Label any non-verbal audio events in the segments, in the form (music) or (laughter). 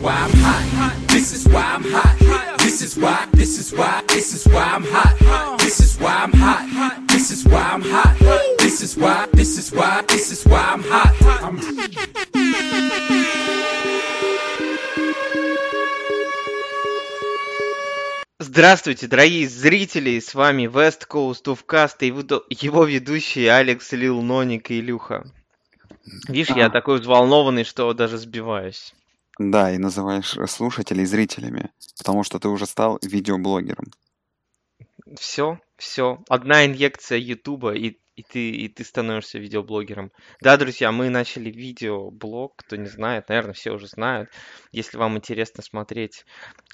why I'm hot. This is why I'm hot. This is why, this is why, this is why I'm hot. This is why I'm hot. This is why I'm hot. This is why, this is why, this is why I'm hot. I'm Здравствуйте, дорогие зрители, с вами West Coast of Cast и его ведущие Алекс, Лил, Ноник и Илюха. Видишь, я А. такой взволнованный, что даже сбиваюсь. Да, и называешь э, слушателей зрителями, потому что ты уже стал видеоблогером. Все, все. Одна инъекция Ютуба, и, и, ты, и ты становишься видеоблогером. Да, друзья, мы начали видеоблог, кто не знает, наверное, все уже знают. Если вам интересно смотреть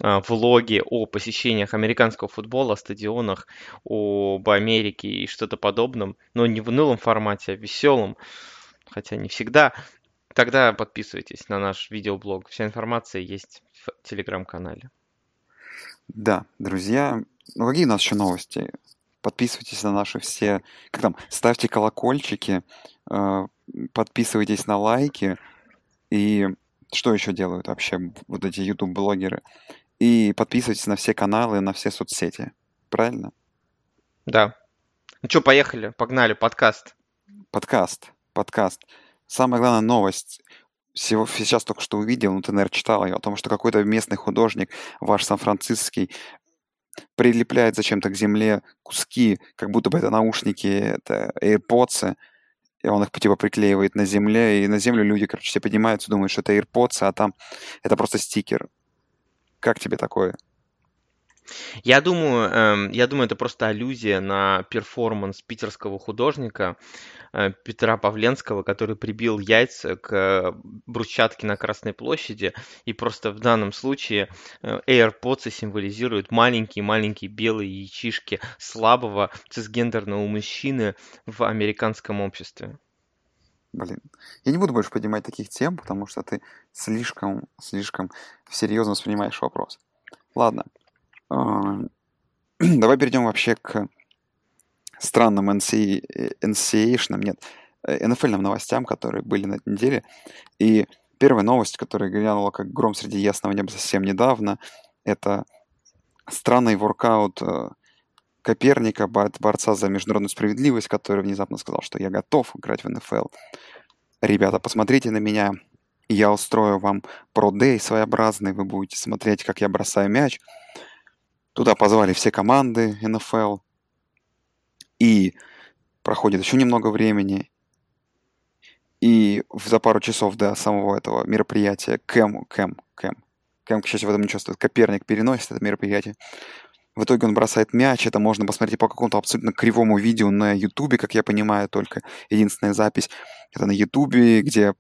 а, влоги о посещениях американского футбола, о стадионах, об Америке и что-то подобном, но не в унылом формате, а в веселом, хотя не всегда, тогда подписывайтесь на наш видеоблог. Вся информация есть в телеграм-канале. Да, друзья, ну какие у нас еще новости? Подписывайтесь на наши все, как там, ставьте колокольчики, э, подписывайтесь на лайки, и что еще делают вообще вот эти YouTube-блогеры? И подписывайтесь на все каналы, на все соцсети. Правильно? Да. Ну что, поехали, погнали, подкаст. Подкаст, подкаст. Самая главная новость. Всего, сейчас только что увидел, ну ты, наверное, читал ее, о том, что какой-то местный художник, ваш сан-франциский, прилепляет зачем-то к земле куски, как будто бы это наушники, это AirPods, и он их типа приклеивает на земле, и на землю люди, короче, все поднимаются, думают, что это AirPods, а там это просто стикер. Как тебе такое? Я думаю, эм, я думаю, это просто аллюзия на перформанс питерского художника Петра Павленского, который прибил яйца к э, брусчатке на Красной площади. И просто в данном случае э, AirPods символизируют маленькие-маленькие белые яичишки слабого цисгендерного мужчины в американском обществе. Блин, я не буду больше поднимать таких тем, потому что ты слишком, слишком серьезно воспринимаешь вопрос. Ладно. А, (clears throat) Давай перейдем вообще к странным NCAA, NCAA-шным, нет, NFL новостям, которые были на этой неделе. И первая новость, которая глянула как гром среди ясного неба совсем недавно, это странный воркаут э, Коперника, бор- борца за международную справедливость, который внезапно сказал, что я готов играть в НФЛ. Ребята, посмотрите на меня, я устрою вам про-дей своеобразный, вы будете смотреть, как я бросаю мяч. Туда позвали все команды НФЛ. И проходит еще немного времени. И за пару часов до самого этого мероприятия Кэм, Кэм, Кэм, Кэм, к счастью, в этом не участвует, Коперник переносит это мероприятие. В итоге он бросает мяч. Это можно посмотреть по какому-то абсолютно кривому видео на Ютубе, как я понимаю, только единственная запись. Это на Ютубе, где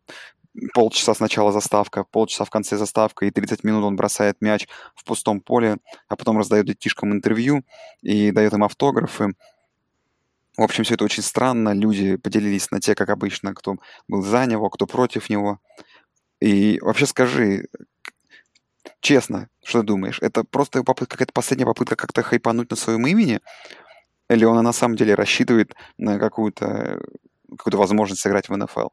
полчаса сначала заставка, полчаса в конце заставка, и 30 минут он бросает мяч в пустом поле, а потом раздает детишкам интервью и дает им автографы. В общем, все это очень странно. Люди поделились на те, как обычно, кто был за него, кто против него. И вообще скажи, честно, что ты думаешь? Это просто попытка, какая-то последняя попытка как-то хайпануть на своем имени? Или он на самом деле рассчитывает на какую-то какую возможность сыграть в НФЛ?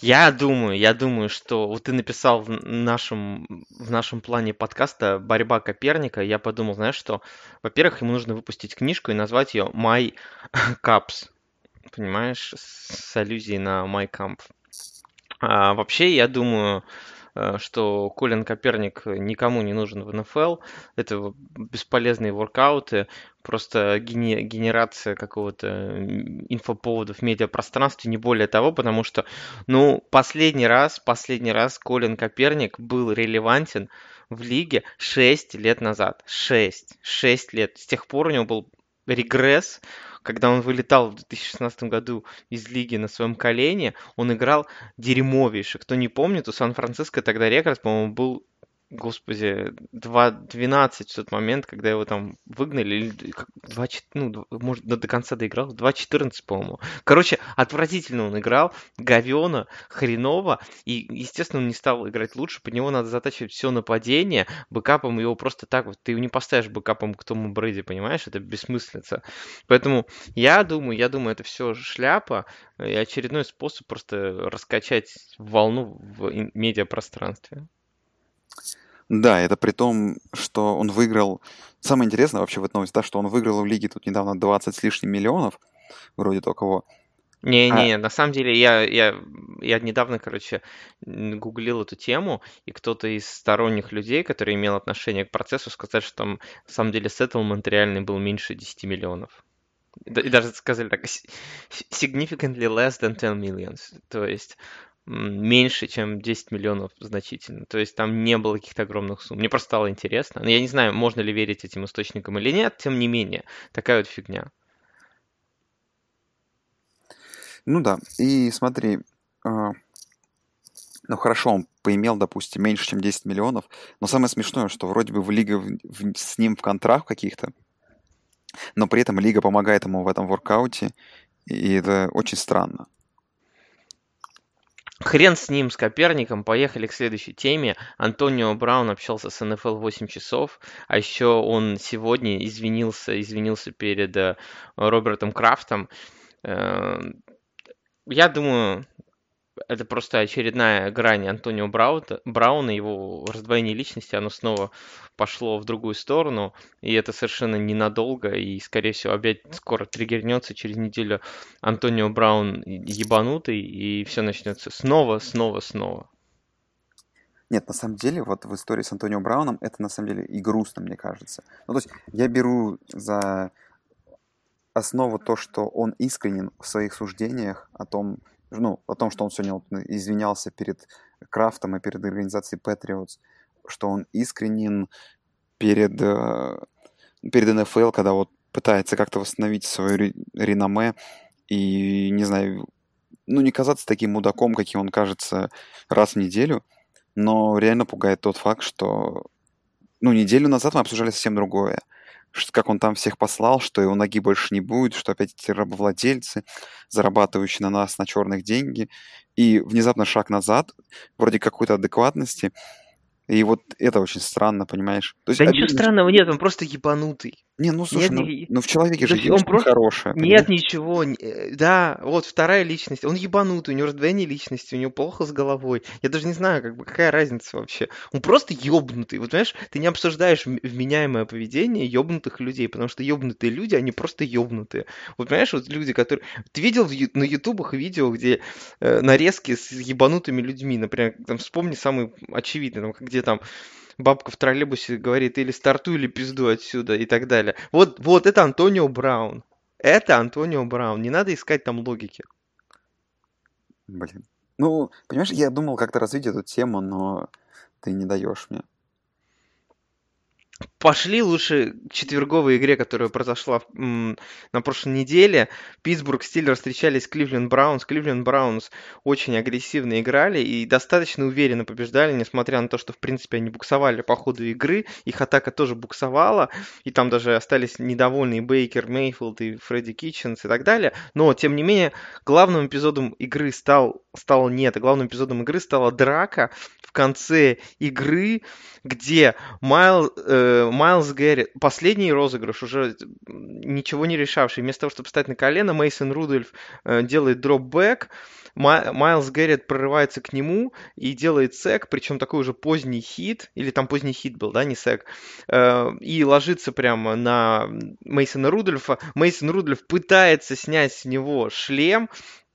Я думаю, я думаю, что вот ты написал в нашем, в нашем плане подкаста «Борьба Коперника», я подумал, знаешь что, во-первых, ему нужно выпустить книжку и назвать ее «My Cups», понимаешь, с аллюзией на «My Camp». А вообще, я думаю, что Колин Коперник никому не нужен в НФЛ. Это бесполезные воркауты, просто гене- генерация какого-то м, инфоповодов в медиапространстве, не более того, потому что, ну, последний раз, последний раз Колин Коперник был релевантен в лиге 6 лет назад. 6. 6 лет. С тех пор у него был регресс, когда он вылетал в 2016 году из лиги на своем колене, он играл дерьмовейше. Кто не помнит, у Сан-Франциско тогда рекорд, по-моему, был господи, 2.12 в тот момент, когда его там выгнали, или 2, ну, может, до, конца доиграл, 2.14, по-моему. Короче, отвратительно он играл, говёно, хреново, и, естественно, он не стал играть лучше, под него надо затачивать все нападение, бэкапом его просто так вот, ты его не поставишь бэкапом к Тому Брэди, понимаешь, это бессмыслица. Поэтому я думаю, я думаю, это все шляпа, и очередной способ просто раскачать волну в медиапространстве. Да, это при том, что он выиграл... Самое интересное вообще в этой новости, да, что он выиграл в лиге тут недавно 20 с лишним миллионов, вроде того. Не-не, а... на самом деле я, я, я недавно, короче, гуглил эту тему, и кто-то из сторонних людей, который имел отношение к процессу, сказал, что там на самом деле сеттлмент реальный был меньше 10 миллионов. И даже сказали так, significantly less than 10 millions. То есть меньше, чем 10 миллионов значительно. То есть там не было каких-то огромных сумм. Мне просто стало интересно. Но я не знаю, можно ли верить этим источникам или нет, тем не менее, такая вот фигня. Ну да, и смотри, э, ну хорошо, он поимел, допустим, меньше, чем 10 миллионов, но самое смешное, что вроде бы в лига в, в, с ним в контракт каких-то, но при этом лига помогает ему в этом воркауте, и это очень странно. Хрен с ним, с Коперником. Поехали к следующей теме. Антонио Браун общался с НФЛ 8 часов, а еще он сегодня извинился, извинился перед э, Робертом Крафтом. Э, я думаю, это просто очередная грань Антонио Брауна, Брауна, его раздвоение личности, оно снова пошло в другую сторону, и это совершенно ненадолго, и, скорее всего, опять скоро триггернется через неделю Антонио Браун ебанутый, и все начнется снова, снова, снова. Нет, на самом деле, вот в истории с Антонио Брауном это на самом деле и грустно, мне кажется. Ну, то есть я беру за основу то, что он искренен в своих суждениях о том, ну, о том, что он сегодня вот извинялся перед Крафтом и перед организацией Patriots, что он искренен перед, э, перед НФЛ, когда вот пытается как-то восстановить свое реноме и, не знаю, ну, не казаться таким мудаком, каким он кажется раз в неделю, но реально пугает тот факт, что, ну, неделю назад мы обсуждали совсем другое – как он там всех послал, что его ноги больше не будет, что опять эти рабовладельцы, зарабатывающие на нас на черных деньги, и внезапно шаг назад, вроде какой-то адекватности, и вот это очень странно, понимаешь? То есть, да ничего странного нет, он просто ебанутый. Не, ну слушай, нет, ну, не... ну в человеке же есть он просто... хорошее. Нет ничего, э, да, вот вторая личность, он ебанутый, у него раздвоение личности, у него плохо с головой. Я даже не знаю, как бы, какая разница вообще. Он просто ебнутый, вот понимаешь, ты не обсуждаешь вменяемое поведение ебнутых людей, потому что ебнутые люди, они просто ебнутые. Вот понимаешь, вот люди, которые... Ты видел на ютубах видео, где э, нарезки с ебанутыми людьми, например, там вспомни самый очевидный, там, где там бабка в троллейбусе говорит или старту, или пизду отсюда и так далее. Вот, вот это Антонио Браун. Это Антонио Браун. Не надо искать там логики. Блин. Ну, понимаешь, я думал как-то развить эту тему, но ты не даешь мне. Пошли лучше к четверговой игре, которая произошла м, на прошлой неделе. Питтсбург Стиллерс встречались с Кливленд Браунс. Кливленд Браунс очень агрессивно играли и достаточно уверенно побеждали, несмотря на то, что, в принципе, они буксовали по ходу игры. Их атака тоже буксовала, и там даже остались недовольные Бейкер, Мейфилд и Фредди Китченс и так далее. Но, тем не менее, главным эпизодом игры стал, стал нет, главным эпизодом игры стала драка в конце игры, где Майл, э, Майлз Гэри, последний розыгрыш, уже ничего не решавший, вместо того, чтобы встать на колено, Мейсон Рудольф э, делает дропбэк, Майлз Гэррит прорывается к нему и делает сек, причем такой уже поздний хит, или там поздний хит был, да, не сек, э, и ложится прямо на Мейсона Рудольфа. Мейсон Рудольф пытается снять с него шлем, Э,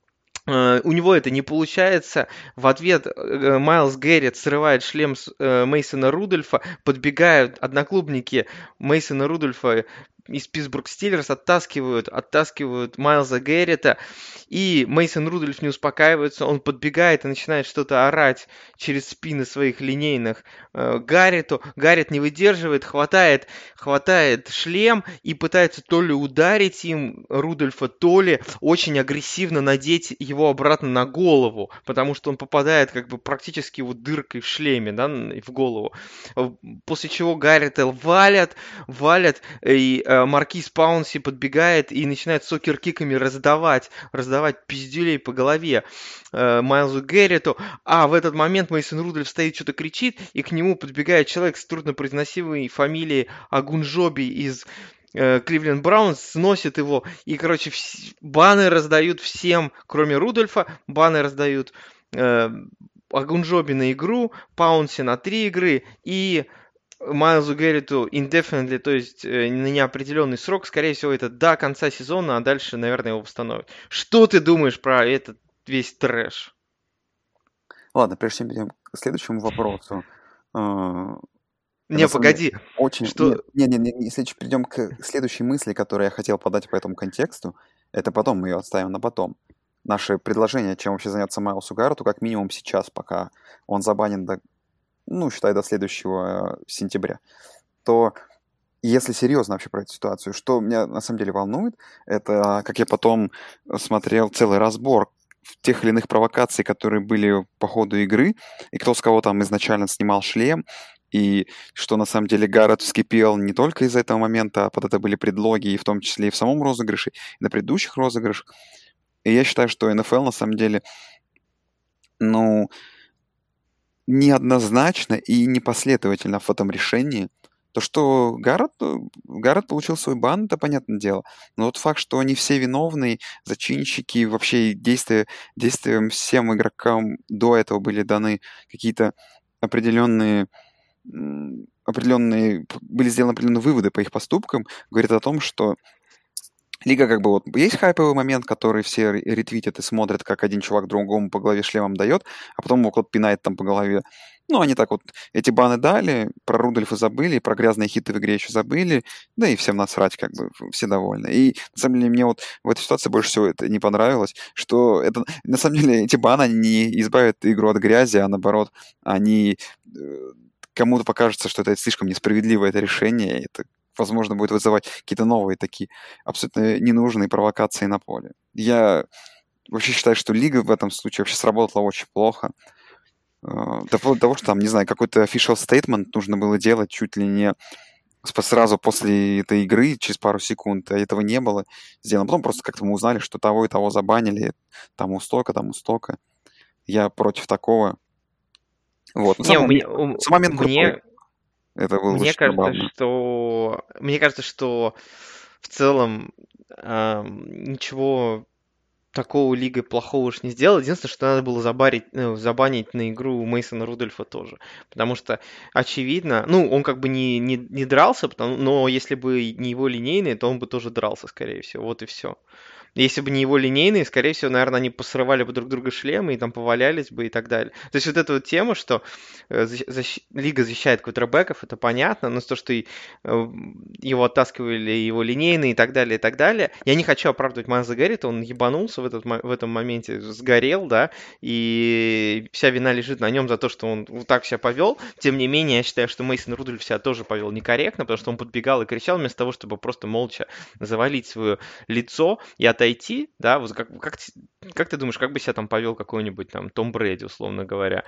у него это не получается. В ответ э, Майлз Гэррит срывает шлем э, Мейсона Рудольфа, подбегают одноклубники Мейсона Рудольфа, из Питтсбург Стиллерс оттаскивают, оттаскивают Майлза Гэррита, и Мейсон Рудольф не успокаивается, он подбегает и начинает что-то орать через спины своих линейных э, Гарриту. Гаррит не выдерживает, хватает, хватает шлем и пытается то ли ударить им Рудольфа, то ли очень агрессивно надеть его обратно на голову, потому что он попадает как бы практически вот дыркой в шлеме, да, в голову. После чего Гаррита валят, валят, и э, Маркиз Паунси подбегает и начинает сокер-киками раздавать, раздавать пиздюлей по голове э, Майлзу Гэрриту, а в этот момент Мейсон Рудольф стоит, что-то кричит, и к нему подбегает человек с труднопроизносимой фамилией Агунжоби из э, Кливленд Браунс сносит его, и, короче, вс- баны раздают всем, кроме Рудольфа, баны раздают э, Агунжоби на игру, Паунси на три игры, и Майлзу Гэрриту indefinitely, то есть э, на неопределенный срок, скорее всего, это до конца сезона, а дальше, наверное, его восстановят. Что ты думаешь про этот весь трэш? Ладно, прежде чем перейдем к следующему вопросу. э, Не, погоди, очень... что... Не, не, не, не, если перейдем к следующей мысли, которую я хотел подать по этому контексту, это потом мы ее отставим на потом. Наше предложение, чем вообще заняться Майлсу Гаррету, как минимум сейчас, пока он забанен до, ну, считай, до следующего э, сентября, то если серьезно вообще про эту ситуацию, что меня на самом деле волнует, это как я потом смотрел целый разбор тех или иных провокаций, которые были по ходу игры, и кто с кого там изначально снимал шлем, и что на самом деле Гаррет вскипел не только из-за этого момента, а под это были предлоги, и в том числе и в самом розыгрыше, и на предыдущих розыгрышах. И я считаю, что НФЛ на самом деле, ну, неоднозначно и непоследовательно в этом решении. То, что Гаррет, э, Гаррет получил свой бан, это понятное дело. Но тот факт, что они все виновные, зачинщики, вообще действия, действиям всем игрокам до этого были даны какие-то определенные определенные, были сделаны определенные выводы по их поступкам, говорит о том, что Лига как бы вот есть хайповый момент, который все ре- ретвитят и смотрят, как один чувак другому по голове шлемом дает, а потом его кто-то пинает там по голове. Ну, они так вот эти баны дали, про Рудольфа забыли, про грязные хиты в игре еще забыли, да и всем насрать, как бы, все довольны. И, на самом деле, мне вот в этой ситуации больше всего это не понравилось, что это, на самом деле, эти баны, они не избавят игру от грязи, а наоборот, они э, кому-то покажется, что это слишком несправедливое это решение, это возможно, будет вызывать какие-то новые такие абсолютно ненужные провокации на поле. Я вообще считаю, что лига в этом случае вообще сработала очень плохо. Э, До того, что там, не знаю, какой-то official statement нужно было делать чуть ли не сразу после этой игры, через пару секунд, а этого не было сделано. Потом просто как-то мы узнали, что того и того забанили, тому столько, тому столько. Я против такого. Вот. Но Не, сам у меня, у- сам момент крутой. Это было мне кажется, забавно. что мне кажется, что в целом ам, ничего такого лига плохого уж не сделала. Единственное, что надо было забарить, ну, забанить на игру Мейсона Рудольфа тоже. Потому что, очевидно, ну, он как бы не, не, не дрался, потому, но если бы не его линейный, то он бы тоже дрался, скорее всего. Вот и все. Если бы не его линейные, скорее всего, наверное, они посрывали бы друг друга шлемы и там повалялись бы и так далее. То есть вот эта вот тема, что э, защ- лига защищает квотербеков, это понятно, но то, что э, его оттаскивали его линейные и так далее, и так далее. Я не хочу оправдывать Майлза Гаррита, он ебанулся в, этот, в этом моменте, сгорел, да, и вся вина лежит на нем за то, что он вот так себя повел. Тем не менее, я считаю, что Мейсон Рудольф себя тоже повел некорректно, потому что он подбегал и кричал вместо того, чтобы просто молча завалить свое лицо и отойти, да, вот как, как, как ты думаешь, как бы себя там повел какой-нибудь там Том Брэди, условно говоря,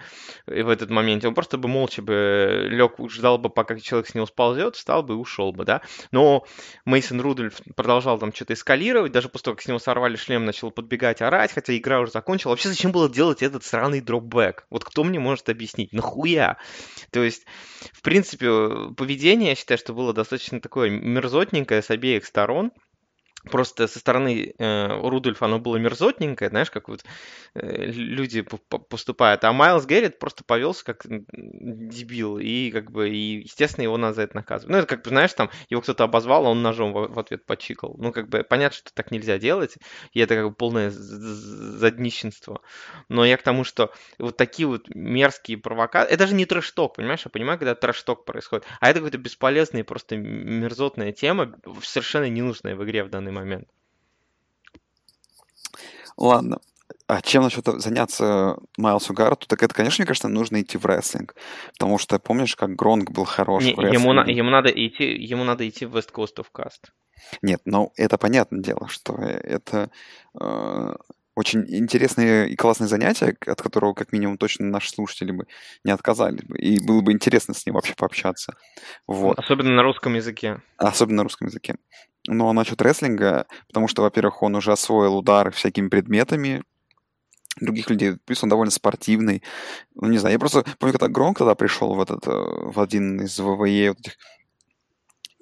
и в этот момент? Он просто бы молча бы лег, ждал бы, пока человек с него сползет, встал бы и ушел бы, да. Но Мейсон Рудольф продолжал там что-то эскалировать, даже после того, как с него сорвали шлем, начал подбегать, орать, хотя игра уже закончилась. Вообще, зачем было делать этот сраный дропбэк? Вот кто мне может объяснить? Нахуя? То есть, в принципе, поведение, я считаю, что было достаточно такое мерзотненькое с обеих сторон. Просто со стороны э, Рудольфа оно было мерзотненькое, знаешь, как вот э, люди поступают. А Майлз Геррит просто повелся как дебил, и как бы, и, естественно, его надо за это наказывать. Ну, это как бы, знаешь, там, его кто-то обозвал, а он ножом в, в ответ почикал. Ну, как бы, понятно, что так нельзя делать, и это как бы полное заднищенство. Но я к тому, что вот такие вот мерзкие провокации, это же не трэш-ток, понимаешь? Я понимаю, когда трэш-ток происходит, а это какая-то бесполезная, просто мерзотная тема, совершенно ненужная в игре в данный момент. Ладно. А чем насчет заняться Майлсу Гарту? Так это, конечно, мне кажется, нужно идти в рестлинг. Потому что помнишь, как Гронк был хорош Не, в ему, на- ему надо идти, ему надо идти в West Coast of Cast. Нет, ну это понятное дело, что это э, очень интересное и классное занятие, от которого, как минимум, точно наши слушатели бы не отказались бы. И было бы интересно с ним вообще пообщаться. Вот. Особенно на русском языке. Особенно на русском языке. Ну, а насчет рестлинга, потому что, во-первых, он уже освоил удары всякими предметами, других людей. Плюс он довольно спортивный. Ну, не знаю, я просто помню, когда Гронк тогда пришел в этот, э, в один из ВВЕ вот этих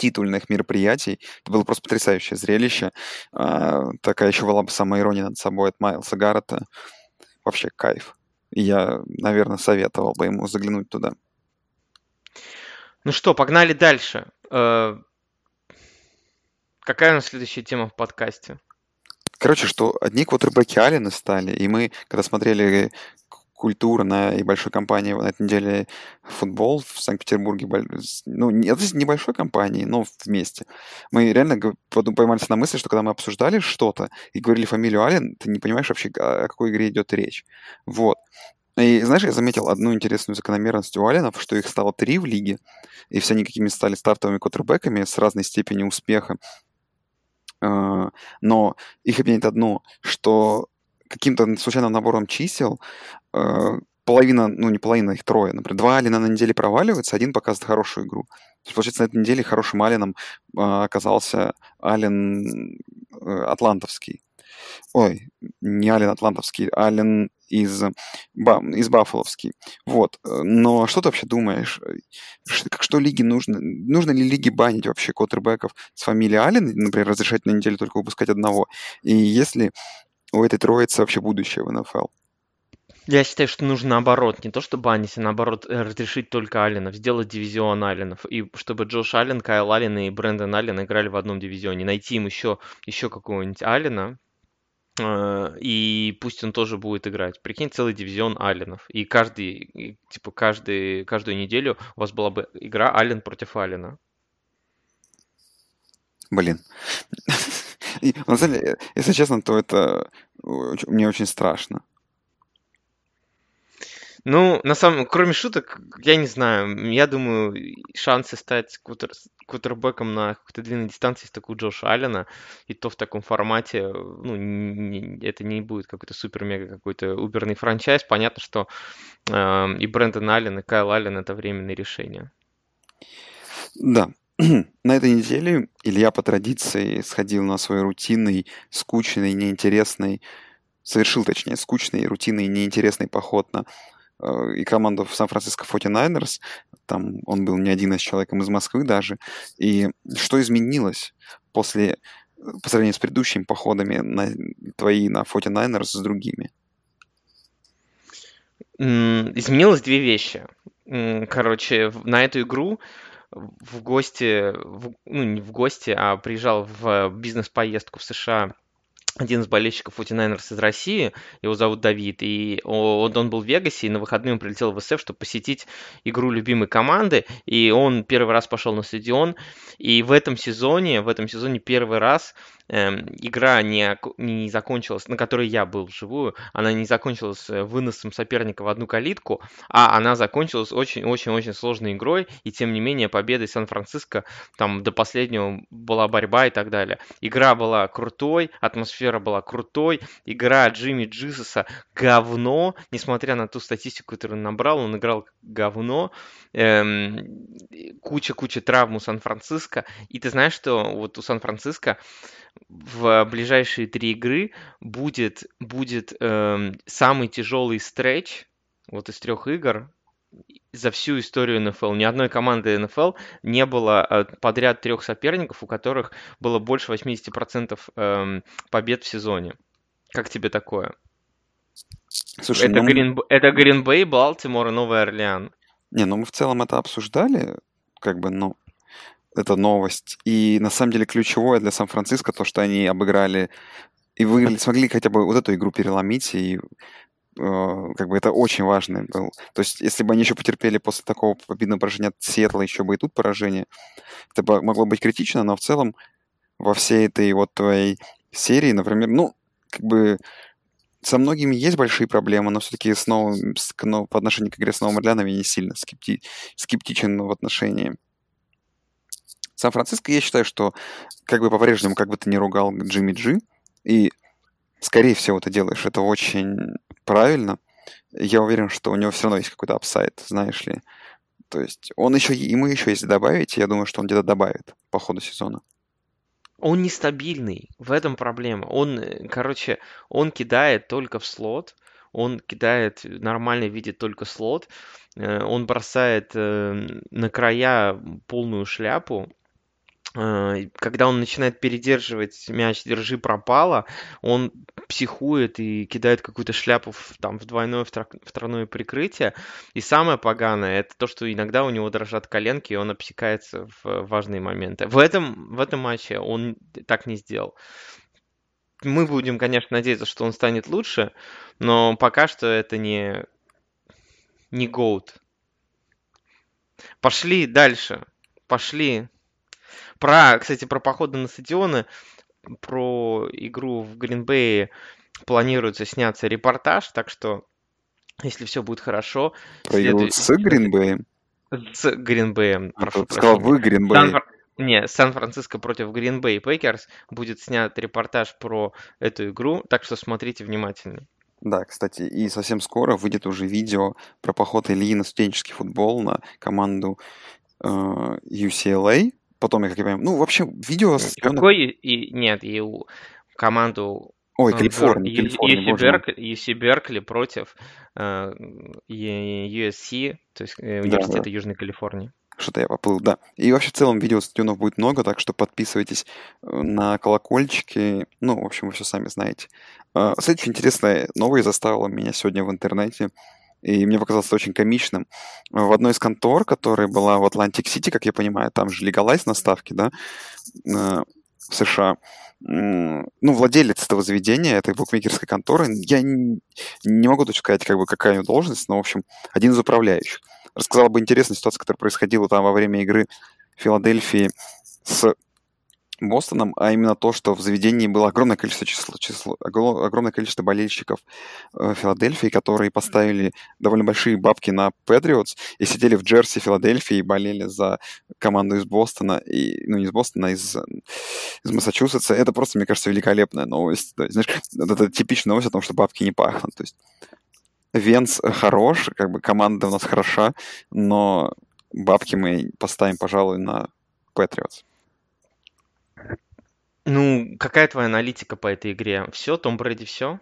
титульных мероприятий. Это было просто потрясающее зрелище. А, такая еще была бы самая ирония над собой от Майлса Гаррета. Вообще кайф. Я, наверное, советовал бы ему заглянуть туда. Ну что, погнали дальше. Э, Какая у нас следующая тема в подкасте? Короче, что одни квотербеки Алина стали, и мы, когда смотрели культурно и большой компании на этой неделе футбол в Санкт-Петербурге, ну, это небольшой компании, но вместе. Мы реально поймались на мысли, что когда мы обсуждали что-то и говорили фамилию Ален, ты не понимаешь вообще, о какой игре идет речь. Вот. И знаешь, я заметил одну интересную закономерность у Алленов, что их стало три в лиге, и все они какими стали стартовыми квотербеками с разной степенью успеха. А, Но их объединяет одно, что каким-то случайным набором чисел э, половина, ну не половина, их трое, например, два Алина на неделе проваливаются, один показывает хорошую игру. То есть, получается, на этой неделе хорошим Алином э, оказался Ален э, Атлантовский. Ой, не Ален Атлантовский, Ален из, ба, из Баффаловский. Вот. Но что ты вообще думаешь? Как что лиге нужно? Нужно ли лиге банить вообще квотербеков с фамилией Аллен, например, разрешать на неделю только выпускать одного? И если у этой троицы вообще будущее в НФЛ? Я считаю, что нужно наоборот, не то что банить, а наоборот э, разрешить только Алленов, сделать дивизион Алленов, и чтобы Джош Аллен, Кайл Аллен и Брэндон Аллен играли в одном дивизионе, найти им еще, еще какого-нибудь Аллена, э, и пусть он тоже будет играть. Прикинь, целый дивизион Алленов, и каждый, и, типа каждый, каждую неделю у вас была бы игра Аллен против Аллена. Блин. И, на самом деле, если честно, то это оч- мне очень страшно. Ну, на самом, кроме шуток, я не знаю. Я думаю, шансы стать квотер, квотербеком на какой-то длинной дистанции, есть такой Джоша Аллена, и то в таком формате, ну, не- это не будет какой-то супер-мега какой-то уберный франчайз. Понятно, что эм, и Брэндон Аллен, и Кайл Аллен это временные решения. Да. (clears throat) На этой неделе Илья по традиции сходил на свой рутинный, скучный, неинтересный, совершил, точнее, скучный, рутинный, неинтересный поход на э, и команду в Сан-Франциско 49ers. Там он был не один, с человеком из Москвы даже. И что изменилось после, по сравнению с предыдущими походами на твои на 49ers с другими? Изменилось две вещи. Короче, на эту игру в гости, в- ну не в гости, а приезжал в бизнес-поездку в США один из болельщиков 49ers из России, его зовут Давид, и он, он был в Вегасе, и на выходные он прилетел в СФ, чтобы посетить игру любимой команды, и он первый раз пошел на стадион, и в этом сезоне, в этом сезоне первый раз эм, игра не, не закончилась, на которой я был вживую, она не закончилась э, выносом соперника в одну калитку, а она закончилась очень-очень-очень сложной игрой, и тем не менее победой Сан-Франциско, там до последнего была борьба и так далее. Игра была крутой, атмосфера была крутой, игра Джимми Джизуса говно, несмотря на ту статистику, которую он набрал, он играл говно, Эм, куча-куча травм у Сан-Франциско, и ты знаешь, что вот у Сан-Франциско в ближайшие три игры будет, будет эм, самый тяжелый стретч вот из трех игр, за всю историю НФЛ. Ни одной команды НФЛ не было э, подряд трех соперников, у которых было больше 80% эм, побед в сезоне. Как тебе такое? Слушай, это, ну, Грин, это Гринбей, Балтимор и Новый Орлеан. не, ну мы в целом это обсуждали, как бы, ну, это новость. И на самом деле ключевое для Сан-Франциско то, что они обыграли и выиграли, смогли хотя бы вот эту игру переломить, и как бы это очень важно было. То есть, если бы они еще потерпели после такого победного поражения от Сиэтла, еще бы и тут поражение, это могло быть критично, но в целом во всей этой вот твоей серии, например, ну, как бы со многими есть большие проблемы, но все-таки с новым, с, к- но по отношению к игре с Новым Орлеаном я не сильно скепти- скептичен в отношении. Сан-Франциско, я считаю, что как бы по-прежнему, как бы ты ни ругал Джимми Джи, и скорее всего ты делаешь это очень правильно, я уверен, что у него все равно есть какой-то апсайд, знаешь ли. То есть он еще, ему еще если добавить, я думаю, что он где-то добавит по ходу сезона. Он нестабильный, в этом проблема. Он, э, короче, он кидает только в слот, он кидает, нормально видит только слот, э, он бросает э, на края полную шляпу, когда он начинает передерживать мяч, держи пропало, он психует и кидает какую-то шляпу в, там, в двойное, в тройное прикрытие. И самое поганое, это то, что иногда у него дрожат коленки, и он обсекается в важные моменты. В этом, в этом матче он так не сделал. Мы будем, конечно, надеяться, что он станет лучше, но пока что это не, не GOAT. Пошли дальше. Пошли. Про, кстати, про походы на стадионы, про игру в Гринбее планируется сняться репортаж, так что если все будет хорошо, Про игру следует- с Гринбэем. с Гринбеем, А прошу сказал вы Гринбэй. Сан-Фра- Не, Сан-Франциско против Гринбей Пейкерс будет снят репортаж про эту игру, так что смотрите внимательно. Да, кстати, и совсем скоро выйдет уже видео про поход Ильи на студенческий футбол на команду э, UCLA. Потом, я как я понимаю, ну, вообще, видео Какой и нет, и у команду Ой, э, Калифорния, UC. Беркли, против э, USC, то есть э, Да, университета да. Южной Калифорнии. Что-то я поплыл, да. И вообще в целом видео стадионов будет много, так что подписывайтесь э, на колокольчики. Ну, в общем, вы все сами знаете. А, Следующая интересная новость заставила меня сегодня в интернете, и мне показалось очень комичным. В одной из контор, которая была в Атлантик-Сити, как я понимаю, там же легалайз на ставке, да, э, в США, ну, владелец этого заведения, этой букмекерской конторы, я не могу точно сказать, как бы, какая у него должность, но, в общем, один из управляющих рассказал бы интересную ситуацию, которая происходила там во время игры Филадельфии с Бостоном, а именно то, что в заведении было огромное количество, число, число, огромное количество болельщиков э, Филадельфии, которые поставили довольно большие бабки на Патриотс и сидели в Джерси Филадельфии и болели за команду из Бостона, и, ну не из Бостона, а из, из Массачусетса. Это просто, мне кажется, великолепная новость. То есть, знаешь, это типичная новость о том, что бабки не пахнут. То есть Венс хорош, как бы команда у нас хороша, но бабки мы поставим, пожалуй, на Патриотс. Ну, какая твоя аналитика по этой игре? Все, Том Брэди, все?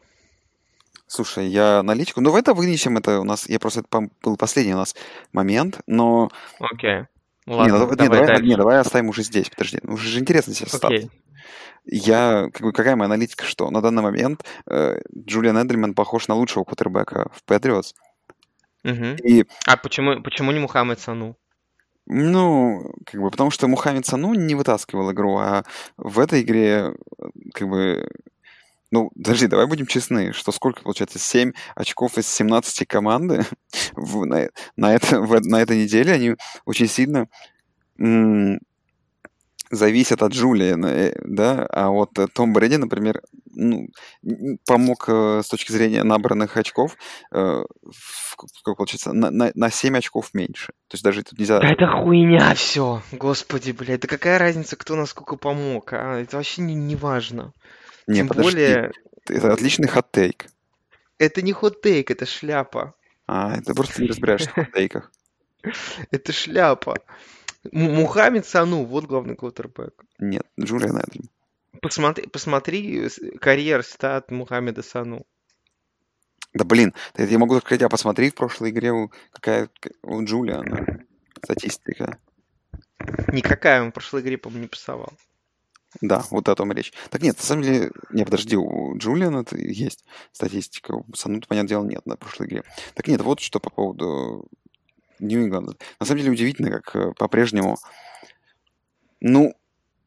Слушай, я аналитику... Ну, в это вынесем, это у нас... Я просто... Это был последний у нас момент, но... Окей. Не, Ладно, ну, давай, не, давай давай, дальше. не, давай оставим уже здесь, подожди. Ну, Уже же интересно сейчас стало. Я... Как бы, какая моя аналитика, что на данный момент э, Джулиан Эдельман похож на лучшего кутербека в Патриотс. Мгм. И, А почему, почему не Мухаммед Сану? Ну, как бы, потому что Мухаммед Сану не вытаскивал игру, а в этой игре, как бы... Ну, подожди, давай будем честны, что сколько получается? 7 очков из 17 команды (laughs) в- на, на, это, в- на этой неделе, они очень сильно зависят от Джулиана, э, да, а вот э, Том Брэди, например, ну, помог э, с точки зрения набранных очков, э, сколько получается, на, на, на 7 очков меньше. То есть даже тут нельзя... Это хуйня все. Господи, блядь, да какая разница, кто насколько помог, а? Это вообще не, не важно. Не, Тем подожди, более, это отличный хот-тейк. это не хот-тейк, это шляпа. А, это просто не разбираешься в хот-тейках. (laughs) Это шляпа. Мухаммед Сану, вот главный квотербек. Нет, Джулиан Эдельман. Посмотри, посмотри карьер стат Мухаммеда Сану. Да блин, я могу сказать, а посмотри в прошлой игре, у- какая у Джулиана статистика. Никакая он в прошлой игре, по-моему, не пасовал. Да, вот о том и речь. Так нет, на самом деле, не, подожди, у Джулиана есть статистика, у Санута, понятное дело, нет на прошлой игре. Так нет, вот что по поводу Нью-Ингланда. На самом деле удивительно, как э, по-прежнему, ну,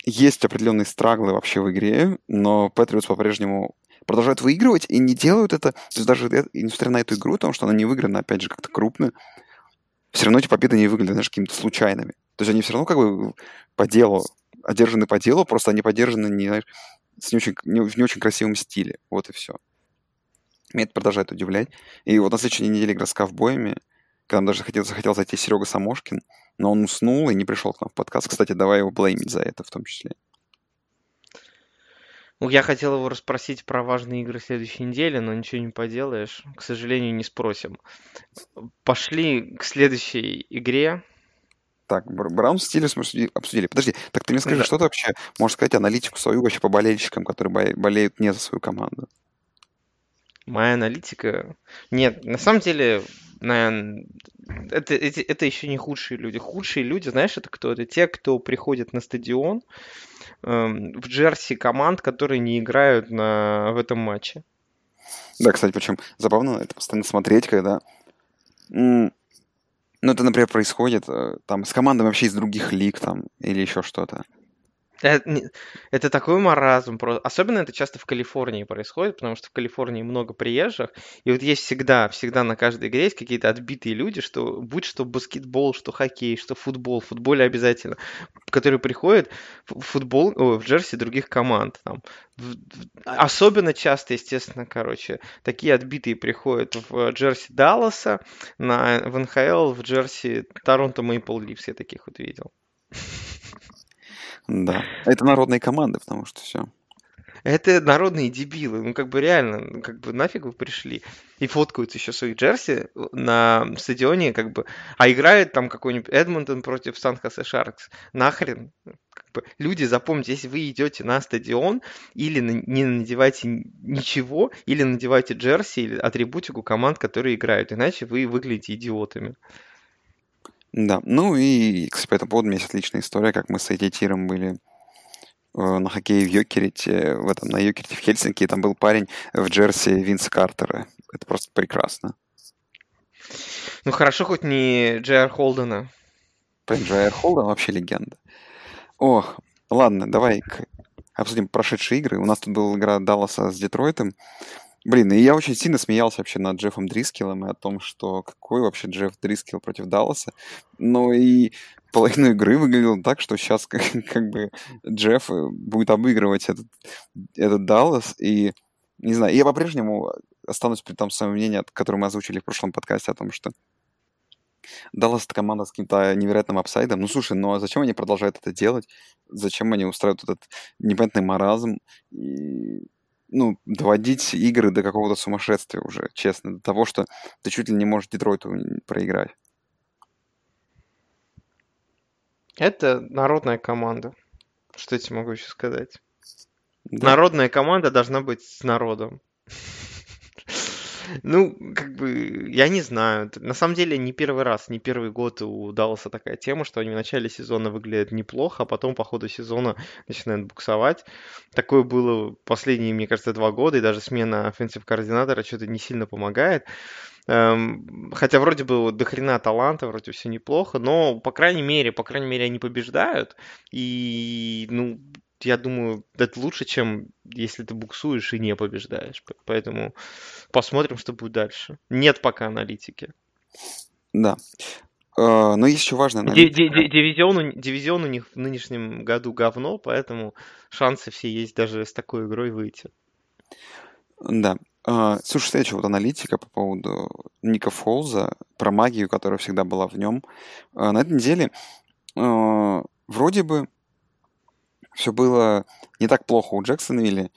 есть определенные страглы вообще в игре, но Патриотс по-прежнему продолжают выигрывать и не делают это, то есть даже несмотря на эту игру, потому что она не выиграна, опять же, как-то крупно, все равно эти победы не выглядят, знаешь, какими-то случайными. То есть они все равно как бы по делу, одержаны по делу, просто они поддержаны не, знаешь, с не очень, не, в не очень красивом стиле. Вот и все. Меня это продолжает удивлять. И вот на следующей неделе игра с ковбоями, когда нам даже захотел, захотел зайти Серега Самошкин, но он уснул и не пришел к нам в подкаст. Кстати, давай его блеймить за это в том числе. Ну, я хотел его расспросить про важные игры следующей недели, но ничего не поделаешь. К сожалению, не спросим. Пошли к следующей игре. Так, Бр- Браун Стиллерс мы обсуди- обсудили. Подожди, так ты мне скажи, Да. что ты вообще можешь сказать аналитику свою вообще по болельщикам, которые бо- болеют не за свою команду? Моя аналитика... Нет, на самом деле, наверное, это, эти- это еще не худшие люди. Худшие люди, знаешь, это кто? Это те, кто приходит на стадион эм, в джерси команд, которые не играют на, в этом матче. Да, кстати, причем забавно это постоянно смотреть, когда... Ну, это, например, происходит э, там с командами вообще из других лиг там или еще что-то. Это, не- это такой маразм. Особенно это часто в Калифорнии происходит, потому что в Калифорнии много приезжих. И вот есть всегда, всегда на каждой игре есть какие-то отбитые люди, что будь что баскетбол, что хоккей, что футбол, в футболе обязательно, которые приходят в футбол, в джерси других команд. Там. Особенно часто, естественно, короче, такие отбитые приходят в джерси Далласа, на, в НХЛ, в джерси Торонто Мейпл Ливс, я таких вот видел. Да. Это народные команды, потому что все. Это народные дебилы, ну как бы реально, как бы нафиг вы пришли. И фоткаются еще свои джерси на стадионе, как бы, а играет там какой-нибудь Эдмонтон против Сан-Хосе Шаркс. Нахрен. Как бы, люди, запомните, если вы идете на стадион, или на- не надевайте ничего, или надевайте джерси, или атрибутику команд, которые играют, иначе вы выглядите идиотами. Да. Ну и, кстати, по этому поводу у меня есть отличная история, как мы с Эдитиром были э, на хоккее в Йокерите, в этом, на Йокерите в Хельсинки, и там был парень в джерси Винса Картера. Это просто прекрасно. Ну хорошо, хоть не Джей Ар Холдена. Блин, Джей Ар Холден вообще легенда. Ох, ладно, давай обсудим прошедшие игры. У нас тут была игра Далласа с Детройтом. Блин, и я очень сильно смеялся вообще над Джеффом Дрискиллом и о том, что какой вообще Джефф Дрискилл против Далласа. Но и половину игры выглядело так, что сейчас как, (laughs) как бы Джефф э, будет обыгрывать этот, этот Даллас. И не знаю, я по-прежнему останусь при том своем мнении, которое мы озвучили в прошлом подкасте о том, что Даллас это команда с каким-то невероятным апсайдом. Ну, слушай, ну а зачем они продолжают это делать? Зачем они устраивают этот непонятный маразм? И, ну, доводить игры до какого-то сумасшествия уже, честно. До того, что ты чуть ли не можешь Детройту проиграть. Это народная команда. Что я тебе могу еще сказать? Да. Народная команда должна быть с народом. Ну, как бы, я не знаю. На самом деле, не первый раз, не первый год у Далласа такая тема, что они в начале сезона выглядят неплохо, а потом по ходу сезона начинают буксовать. Такое было последние, мне кажется, два года, и даже смена offensive координатора что-то не сильно помогает. Эм, Хотя вроде бы до хрена таланта, вроде все неплохо, но, по крайней мере, по крайней мере, они побеждают. И, ну, я думаю, это лучше, чем если ты буксуешь и не побеждаешь. Поэтому посмотрим, что будет дальше. Нет пока аналитики. Да. Э, Но есть еще важная аналитика. ди- ди- Дивизион, у- дивизион у них в нынешнем году говно, поэтому шансы все есть даже с такой игрой выйти. Да. А, Слушай, следующая вот аналитика по поводу Ника Фолза, про магию, которая всегда была в нем. А, На этой неделе а, вроде бы все было не так плохо у Джексонвилля,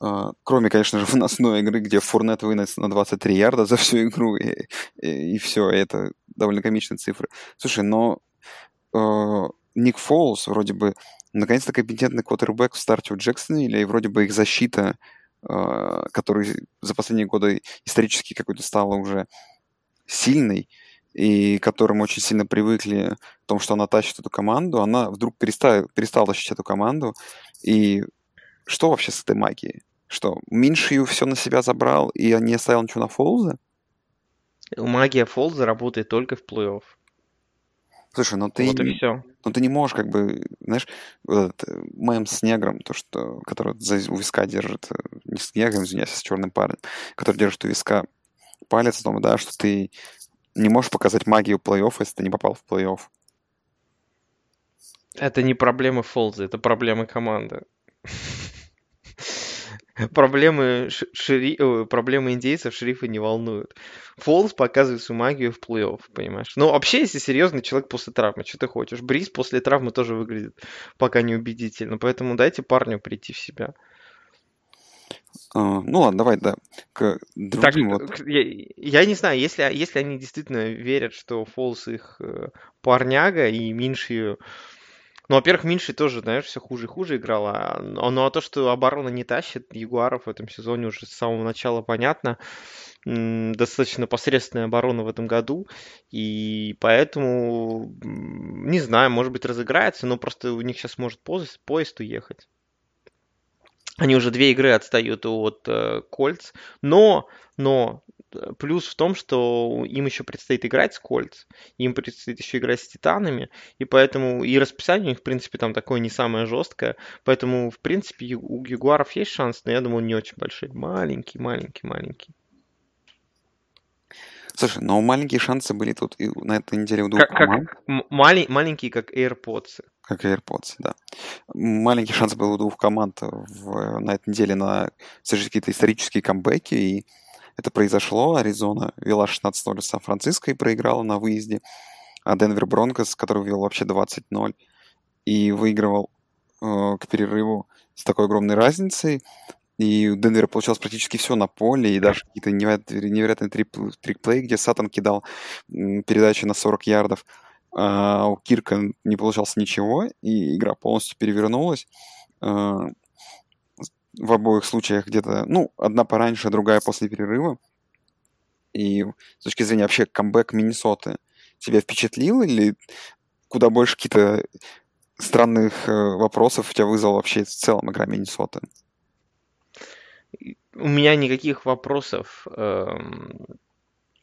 а, кроме, конечно же, (laughs) выносной игры, где Фурнет вынес на 23 ярда за всю игру, и, и, все, это довольно комичные цифры. Слушай, но э, Ник Фолс вроде бы наконец-то компетентный квотербек в старте у Джексонвилля, и вроде бы их защита э, который за последние годы исторически какой-то стала уже сильной, и к которым очень сильно привыкли в том, что она тащит эту команду, она вдруг перестала, перестала тащить эту команду. И что вообще с этой магией? Что, Миншию все на себя забрал и не оставил ничего на Фолза? Магия Фолза работает только в плей-офф. Слушай, ну ты, Вот и все. ну ты не можешь, как бы, знаешь, вот этот э, мем с негром, то, что, который за, у виска держит, э, не с негром, извиняюсь, а с черным парнем, который держит у виска палец о том, да, что ты не можешь показать магию плей-офф, если ты не попал в плей-офф. Это не проблемы Фолза, это проблемы команды. Проблемы, шери... ой, проблемы индейцев шерифа не волнуют. Фолз показывает свою магию в плей-офф, понимаешь? Ну, вообще, если серьезно, человек после травмы, что ты хочешь? Бриз после травмы тоже выглядит пока неубедительно, поэтому дайте парню прийти в себя. А, ну ладно, давай, да, к Так, другим вот. к- я, я не знаю, если, если они действительно верят, что Фолз их э, парняга и Минши... Ну, во-первых, Минши тоже, знаешь, все хуже и хуже играла. а- Ну, ну, а то, что оборона не тащит Ягуаров в этом сезоне уже с самого начала понятно. Достаточно посредственная оборона в этом году. И поэтому, не знаю, может быть, разыграется, но просто у них сейчас может поезд, поезд уехать. Они уже две игры отстают от э, Кольц, но, но э, плюс в том, что им еще предстоит играть с Кольц, им предстоит еще играть с Титанами, и поэтому и расписание у них, в принципе, там такое не самое жесткое, поэтому, в принципе, у Ягуаров есть шанс, но я думаю, он не очень большой, маленький, маленький, маленький. Слушай, но маленькие шансы были тут и на этой неделе у двух Как, как команд, м- малень- маленький, как AirPods. Как и AirPods, да. Маленький шанс был у двух команд в- на этой неделе на совершить какие-то исторические камбэки, и это произошло. Аризона вела 16-0 Сан-Франциско и проиграла на выезде, а Денвер Бронкос, который вел вообще 20-0 и выигрывал э, к перерыву с такой огромной разницей. И у Денвера получалось практически все на поле, и даже какие-то невероятные, трикплей, где Сатан кидал передачи на 40 ярдов, а у Кирка не получалось ничего, и игра полностью перевернулась. А, В обоих случаях где-то, ну, одна пораньше, другая после перерыва. И с точки зрения вообще камбэк Миннесоты тебя впечатлил или куда больше какие-то странных э, вопросов у тебя вызвала вообще в целом игра Миннесоты? У меня никаких вопросов эм,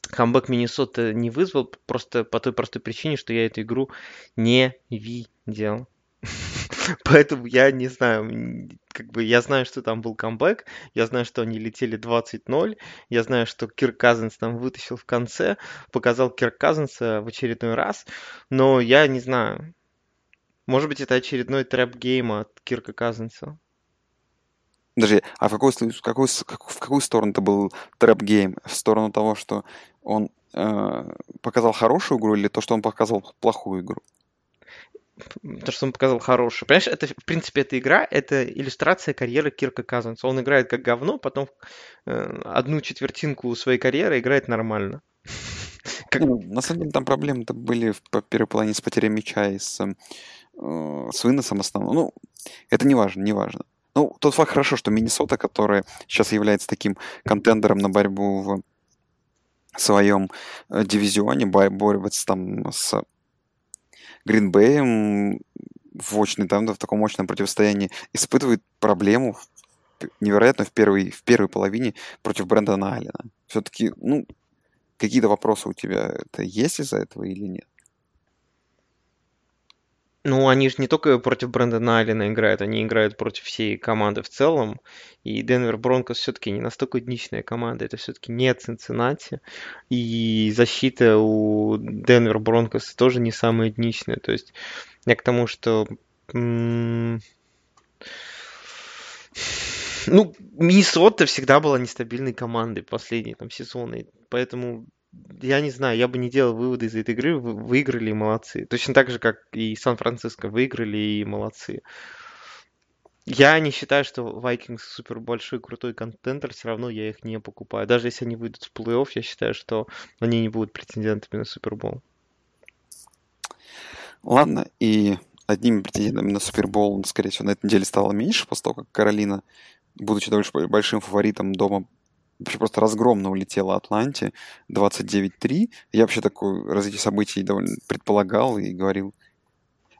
камбэк Миннесоты не вызвал, просто по той простой причине, что я эту игру не видел. (laughs) Поэтому я не знаю, как бы я знаю, что там был камбэк, я знаю, что они летели 20-0, я знаю, что Кирк Казинс там вытащил в конце, показал Кирк Казинса в очередной раз, но я не знаю. Может быть, это очередной trap game от Кирка Казинса. Подожди, а в какую, в какую, в какую сторону это был trap game? В сторону того, что он э, показал хорошую игру или то, что он показал плохую игру? То, что он показал хороший. Понимаешь, это, в принципе, эта игра, это иллюстрация карьеры Кирка Казинса. Он играет как говно, потом э, одну четвертинку своей карьеры играет нормально. (laughs) Как- ну, на самом деле там проблемы-то были в первой половине с потерей мяча и с, э, с выносом основным. Ну, это не важно, не важно. Ну, тот факт хорошо, что Миннесота, которая сейчас является таким контендером на борьбу в своем э, дивизионе, бо- борется там с Гринбеем в очной, там, в таком мощном противостоянии, испытывает проблему невероятно в первой, в первой половине против Брэндона Аллена. Все-таки, ну, какие-то вопросы у тебя это есть из-за этого или нет? Ну, они же не только против Брэндона Аллена играют, они играют против всей команды в целом. И Денвер Бронкос все-таки не настолько днищная команда, это все-таки не Цинциннати. И защита у Денвер Бронкос тоже не самая днищная. То есть я к тому, что... Ну, Миннесота всегда была нестабильной командой последние там сезоны, поэтому я не знаю, я бы не делал выводы из этой игры, вы- выиграли и молодцы. Точно так же, как и Сан-Франциско выиграли и молодцы. Я не считаю, что Vikings супер большой крутой контентер, все равно я их не покупаю. Даже если они выйдут в плей-офф, я считаю, что они не будут претендентами на Супербол. Ладно, и одними претендентами на Супербол, скорее всего, на этой неделе стало меньше, после того, как Каролина будучи довольно большим фаворитом дома, вообще просто разгромно улетела Атланте 29-3. Я вообще такое развитие событий довольно предполагал и говорил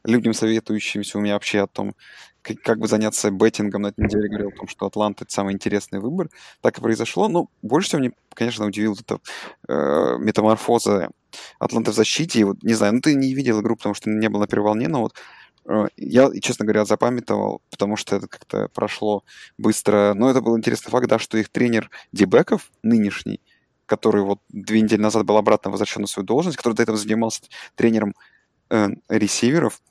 людям, советующимся у меня вообще о том, как, как бы заняться беттингом на этой неделе, говорил о том, что Атланта — это самый интересный выбор. Так и произошло. Ну, больше всего мне, конечно, удивил эта э, метаморфоза Атланты в защите. И вот, не знаю, ну ты не видел игру, потому что не был на первой волне, но вот я, честно говоря, запамятовал, потому что это как-то прошло быстро. Но это был интересный факт, да, что их тренер Дебеков, нынешний, который вот две недели назад был обратно возвращен на свою должность, который до этого занимался тренером э, ресиверов,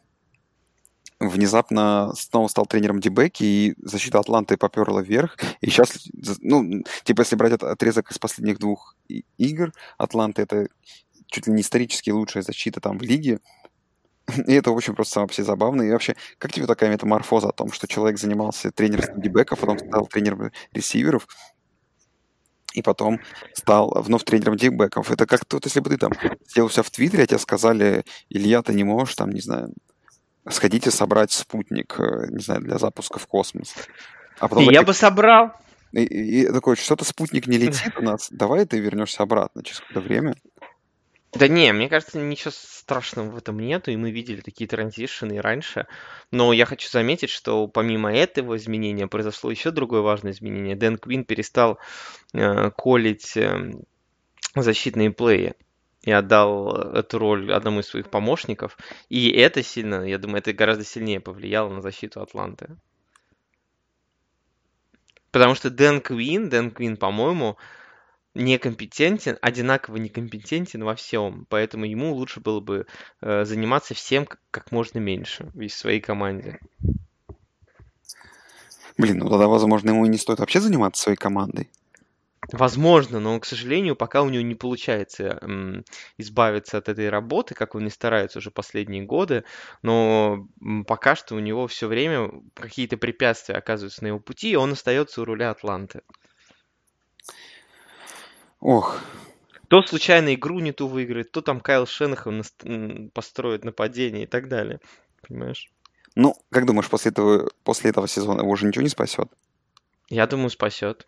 внезапно снова стал тренером Дебеки, и защита Атланты поперла вверх. И сейчас, ну, типа, если брать отрезок из последних двух игр, Атланты это чуть ли не исторически лучшая защита там в лиге. И это очень просто вообще забавно. И вообще, как тебе такая метаморфоза о том, что человек занимался тренером дебеков, потом стал тренером ресиверов, и потом стал вновь тренером дебеков? Это как то, если бы ты там сделал себя в Твиттере, а тебе сказали, Илья, ты не можешь, там, не знаю, сходите собрать спутник, э, не знаю, для запуска в космос. А потом я бы собрал. И, и, и такой, что-то спутник не (laughs) летит у нас, давай ты вернешься обратно через какое-то время. Да не, мне кажется, ничего страшного в этом нету, и мы видели такие транзишены и раньше. Но я хочу заметить, что помимо этого изменения произошло еще другое важное изменение. Дэн Квин перестал э, колить э, защитные плеи и отдал эту роль одному из своих помощников. И это сильно, я думаю, это гораздо сильнее повлияло на защиту Атланты. Потому что Дэн Квин, Дэн Квин, по-моему, некомпетентен, одинаково некомпетентен во всем, поэтому ему лучше было бы э, заниматься всем как, как можно меньше в своей команде. Блин, ну тогда, возможно, ему и не стоит вообще заниматься своей командой. Возможно, но, к сожалению, пока у него не получается м, избавиться от этой работы, как он не старается уже последние годы, но пока что у него все время какие-то препятствия оказываются на его пути, и он остается у руля Атланты. Ох. То случайно игру не ту выиграет, то там Кайл Шенахан построит нападение и так далее. Понимаешь? Ну, как думаешь, после этого, после этого сезона его уже ничего не спасет? Я думаю, спасет.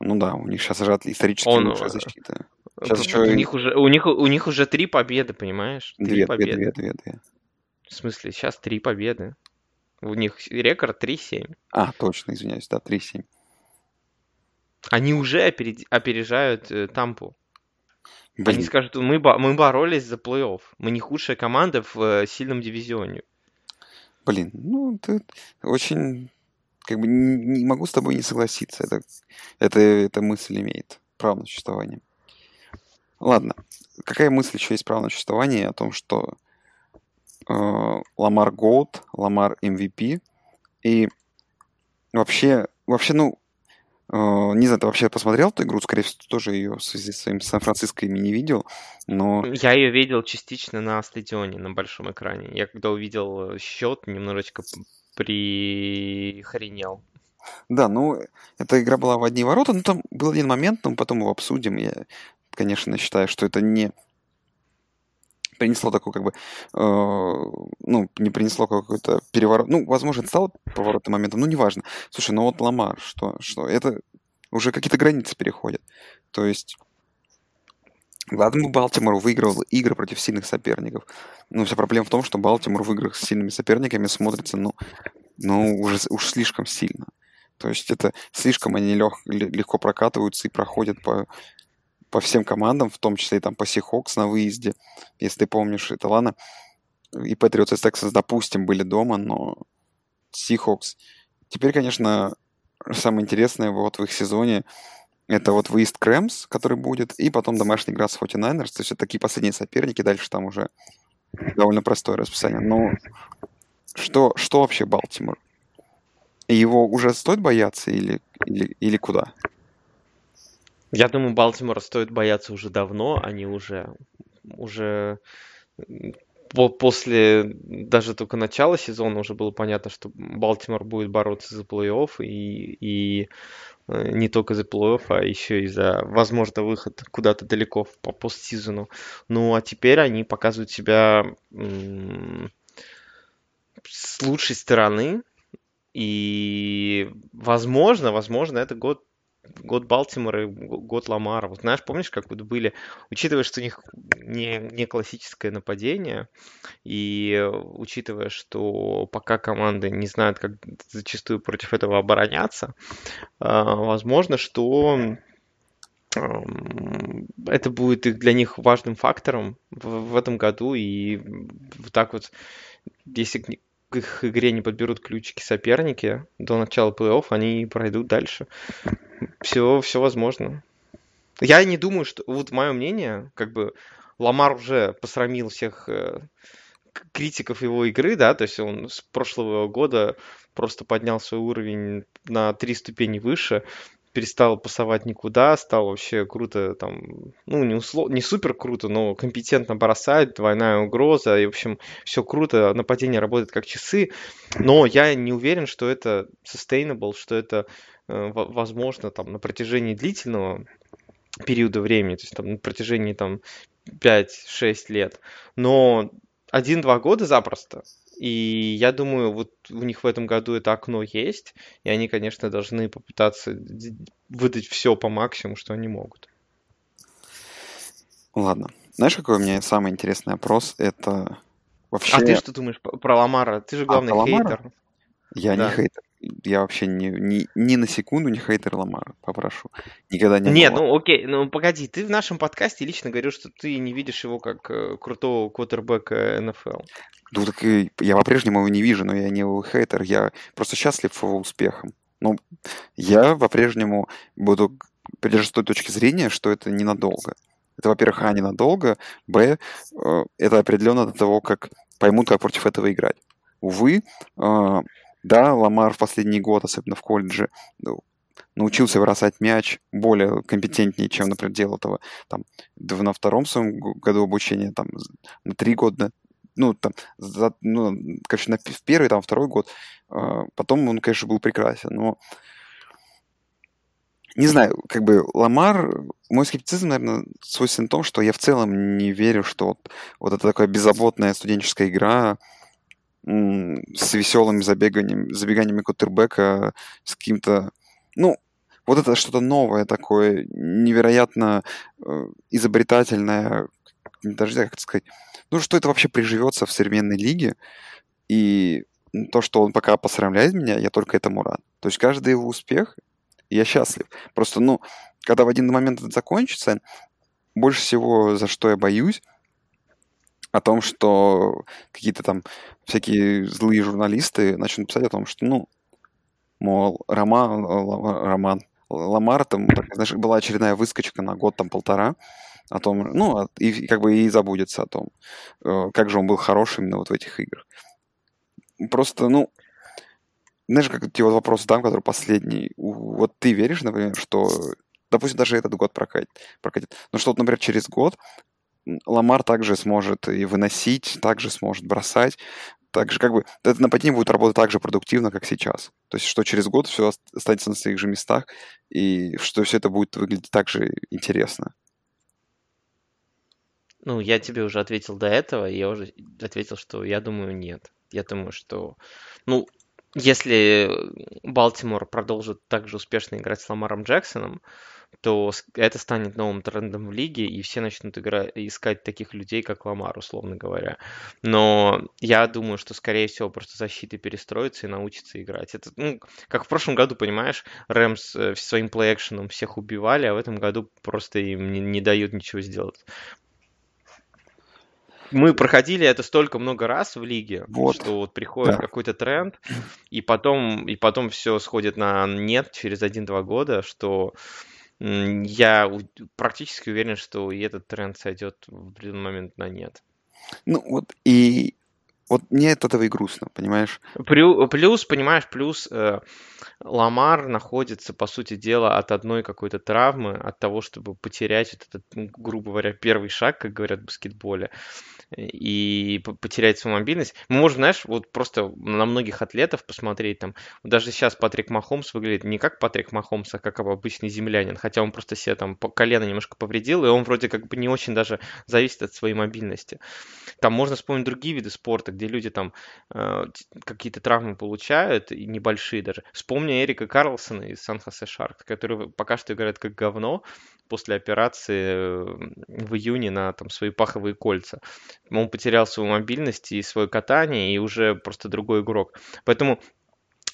Ну да, у них сейчас уже исторически Он, лучшая э, защита. Сейчас еще... у, них уже, у, них, у них уже три победы, понимаешь? Три две, победы. Две, две, две, две. В смысле, сейчас три победы. У них рекорд 3-7. А, точно, извиняюсь, да, 3-7. Они уже опережают э, Тампу. Блин. Они скажут, мы, мы боролись за плей-офф. Мы не худшая команда в э, сильном дивизионе. Блин, ну, ты очень... Как бы не, могу с тобой не согласиться. Это, это, эта мысль имеет право на существование. Ладно. Какая мысль еще есть право на существование о том, что э, Ламар Голд, Ламар MVP и вообще, вообще, ну, не знаю, ты вообще посмотрел эту игру? Скорее всего, тоже ее в связи с своим Сан-Франциско ими не видел, но... Я ее видел частично на стадионе, на большом экране. Я когда увидел счет, немножечко прихренел. Да, ну, эта игра была в одни ворота, но там был один момент, но потом его обсудим. Я, конечно, считаю, что это не принесло такой, как бы, э, ну, не принесло какой-то переворот. Ну, возможно, это стало поворотным моментом, ну, неважно. Слушай, ну вот Ламар, что, что, это уже какие-то границы переходят. То есть, ладно бы Балтимор выигрывал игры против сильных соперников, но вся проблема в том, что Балтимор в играх с сильными соперниками смотрится, ну, ну уже, уж слишком сильно. То есть это слишком они лег, легко прокатываются и проходят по по всем командам, в том числе и там по Сихокс на выезде, если ты помнишь, это ладно. И Patriots и Texans, допустим, были дома, но Сихокс. Теперь, конечно, самое интересное вот в их сезоне это вот выезд Крэмс, который будет, и потом домашняя игра с 49ers. То есть это такие последние соперники, дальше там уже довольно простое расписание. Но что, что вообще Балтимор? Его уже стоит бояться или, или, или куда? Я думаю, Балтимора стоит бояться уже давно. Они уже, уже по после даже только начала сезона уже было понятно, что Балтимор будет бороться за плей-офф и, и э, не только за плей-офф, а еще и за, возможно, выход куда-то далеко по постсезону. Ну, а теперь они показывают себя с лучшей стороны. И, возможно, возможно, это год год Балтимора и год Ламара. Вот знаешь, помнишь, как вот были, учитывая, что у них не, не классическое нападение, и учитывая, что пока команды не знают, как зачастую против этого обороняться, а, возможно, что это будет для них важным фактором в, в этом году, и вот так вот, если к их игре не подберут ключики соперники до начала плей-офф, они пройдут дальше. Все, все возможно. Я не думаю, что... Вот мое мнение, как бы Ламар уже посрамил всех э, критиков его игры, да, то есть он с прошлого года просто поднял свой уровень на три ступени выше перестал пасовать никуда, стал вообще круто там, ну, не, услов... не супер круто, но компетентно бросать, двойная угроза, и, в общем, все круто, нападение работает как часы, но я не уверен, что это sustainable, что это э, возможно там на протяжении длительного периода времени, то есть там на протяжении там 5-6 лет, но один-два года запросто. И я думаю, вот у них в этом году это окно есть, и они, конечно, должны попытаться выдать все по максимуму, что они могут. Ладно. Знаешь, какой у меня самый интересный опрос? Это вообще... А ты что думаешь про Ламара? Ты же а, главный а, хейтер. Я да. не хейтер. Я вообще ни, ни, ни на секунду не хейтер Ламара, попрошу. Никогда не Нет, было. ну окей, ну погоди, ты в нашем подкасте лично говорил, что ты не видишь его как э, крутого квотербека НФЛ. Ну так и я по-прежнему его не вижу, но я не его хейтер, я просто счастлив его успехом. Ну, я по-прежнему буду придерживаться той точки зрения, что это ненадолго. Это, во-первых, а, ненадолго, б, э, это определенно до того, как поймут, как против этого играть. Увы, э, да, Ламар в последний год, особенно в колледже, ну, научился бросать мяч более компетентнее, чем, например, делал этого там, на втором своем году обучения, там, на три года, ну, там, за, ну, конечно, в первый, там, второй год. А, потом он, конечно, был прекрасен, но не знаю, как бы Ламар, мой скептицизм, наверное, свойствен в том, что я в целом не верю, что вот, вот это такая беззаботная студенческая игра с веселыми забеганиями, забеганиями кутербека, с каким-то, ну, вот это что-то новое такое, невероятно э, изобретательное, даже как это сказать, ну, что это вообще приживется в современной лиге, и то, что он пока посрамляет меня, я только этому рад. То есть каждый его успех, я счастлив. Просто, ну, когда в один момент это закончится, больше всего, за что я боюсь, о том, что какие-то там всякие злые журналисты начнут писать о том, что, ну, мол, роман, роман Ламар, там, знаешь, была очередная выскочка на год, там, полтора, о том, ну, и как бы и забудется о том, э, как же он был хорош именно вот в этих играх. Просто, ну, знаешь, как тебе вот вопрос дам, который последний. Вот ты веришь, например, что, допустим, даже этот год прокатит, прокатит. но что вот, например, через год Ламар также сможет и выносить, также сможет бросать, также как бы это нападение будет работать так же продуктивно, как сейчас. То есть, что через год все останется на своих же местах, и что все это будет выглядеть так же интересно. Ну, я тебе уже ответил до этого, и я уже ответил, что я думаю, нет. Я думаю, что, ну, если Балтимор продолжит так же успешно играть с Ламаром Джексоном, то это станет новым трендом в лиге, и все начнут играть, искать таких людей, как Ламар, условно говоря. Но я думаю, что, скорее всего, просто защита перестроится и научится играть. Это, ну, как в прошлом году, понимаешь, Рэмс э, своим плей-экшеном всех убивали, а в этом году просто им не, не дают ничего сделать мы проходили это столько много раз в лиге, вот. что вот приходит да. какой-то тренд, и потом, и потом все сходит на нет через один-два года, что я практически уверен, что и этот тренд сойдет в определенный момент на нет. Ну вот и вот мне от этого и грустно, понимаешь? Плюс, понимаешь, плюс э, Ламар находится, по сути дела, от одной какой-то травмы, от того, чтобы потерять этот, ну, грубо говоря, первый шаг, как говорят в баскетболе. И потерять свою мобильность. Мы можем, знаешь, вот просто на многих атлетов посмотреть, там, даже сейчас Патрик Махомс выглядит не как Патрик Махомс, а как обычный землянин, хотя он просто себе там колено немножко повредил, и он вроде как бы не очень даже зависит от своей мобильности. Там можно вспомнить другие виды спорта, где люди там э, какие-то травмы получают, и небольшие даже. Вспомни Эрика Карлсона из Сан-Хосе Шарк, который пока что играет как говно после операции э, в июне на там, свои паховые кольца. Он потерял свою мобильность и свое катание, и уже просто другой игрок. Поэтому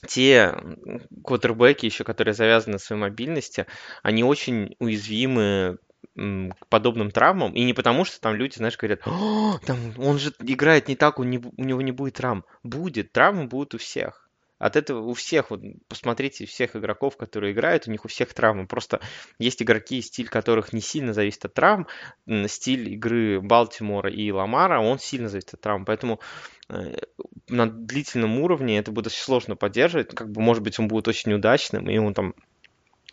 те квотербеки еще, которые завязаны на своей мобильности, они очень уязвимы к подобным травмам. И не потому, что там люди, знаешь, говорят, там, он же играет не так, у него не будет травм. Будет, травмы будут у всех. От этого у всех, вот посмотрите, всех игроков, которые играют, у них у всех травмы. Просто есть игроки, стиль которых не сильно зависит от травм. Стиль игры Балтимора и Ламара, он сильно зависит от травм. Поэтому э, на длительном уровне это будет сложно поддерживать. Как бы, может быть, он будет очень удачным, и он там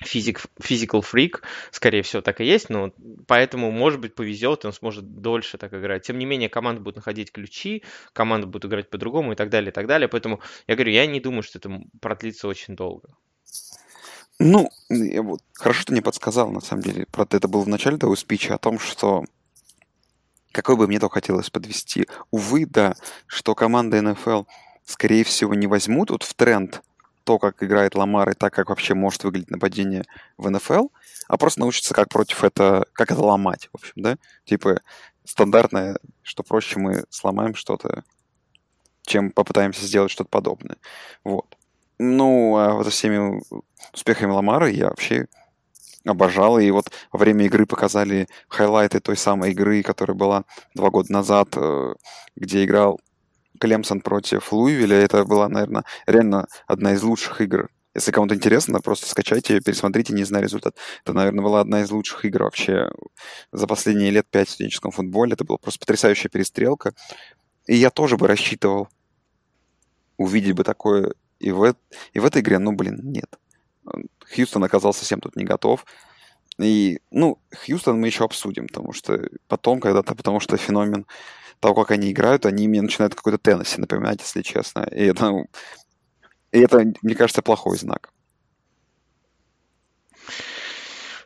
физик, physical freak, скорее всего, так и есть, но поэтому, может быть, повезет, он сможет дольше так играть. Тем не менее, команда будет находить ключи, команда будет играть по-другому и так далее, и так далее. Поэтому я говорю, я не думаю, что это продлится очень долго. Ну, вот, хорошо, ты мне подсказал, на самом деле. Правда, это было в начале того спича о том, что какой бы мне то хотелось подвести. Увы, да, что команда НФЛ, скорее всего, не возьмут вот в тренд то, как играет Ламар и так, как вообще может выглядеть нападение в НФЛ, а просто научиться, как против это, как это ломать, в общем, да? Типа стандартное, что проще мы сломаем что-то, чем попытаемся сделать что-то подобное. Вот. Ну, а вот со всеми успехами Ламара я вообще обожал. И вот во время игры показали хайлайты той самой игры, которая была два года назад, э, где играл Клемсон против Луивиля, это была, наверное, реально одна из лучших игр. Если кому-то интересно, просто скачайте, пересмотрите, не знаю результат. Это, наверное, была одна из лучших игр вообще за последние лет пять в студенческом футболе. Это была просто потрясающая перестрелка. И я тоже бы рассчитывал увидеть бы такое и в, и в этой игре, ну, блин, нет. Хьюстон оказался совсем тут не готов. И, ну, Хьюстон мы еще обсудим, потому что потом когда-то, потому что феномен того, как они играют, они мне начинают какой-то Теннесси напоминать, если честно. И это, и это, мне кажется, плохой знак.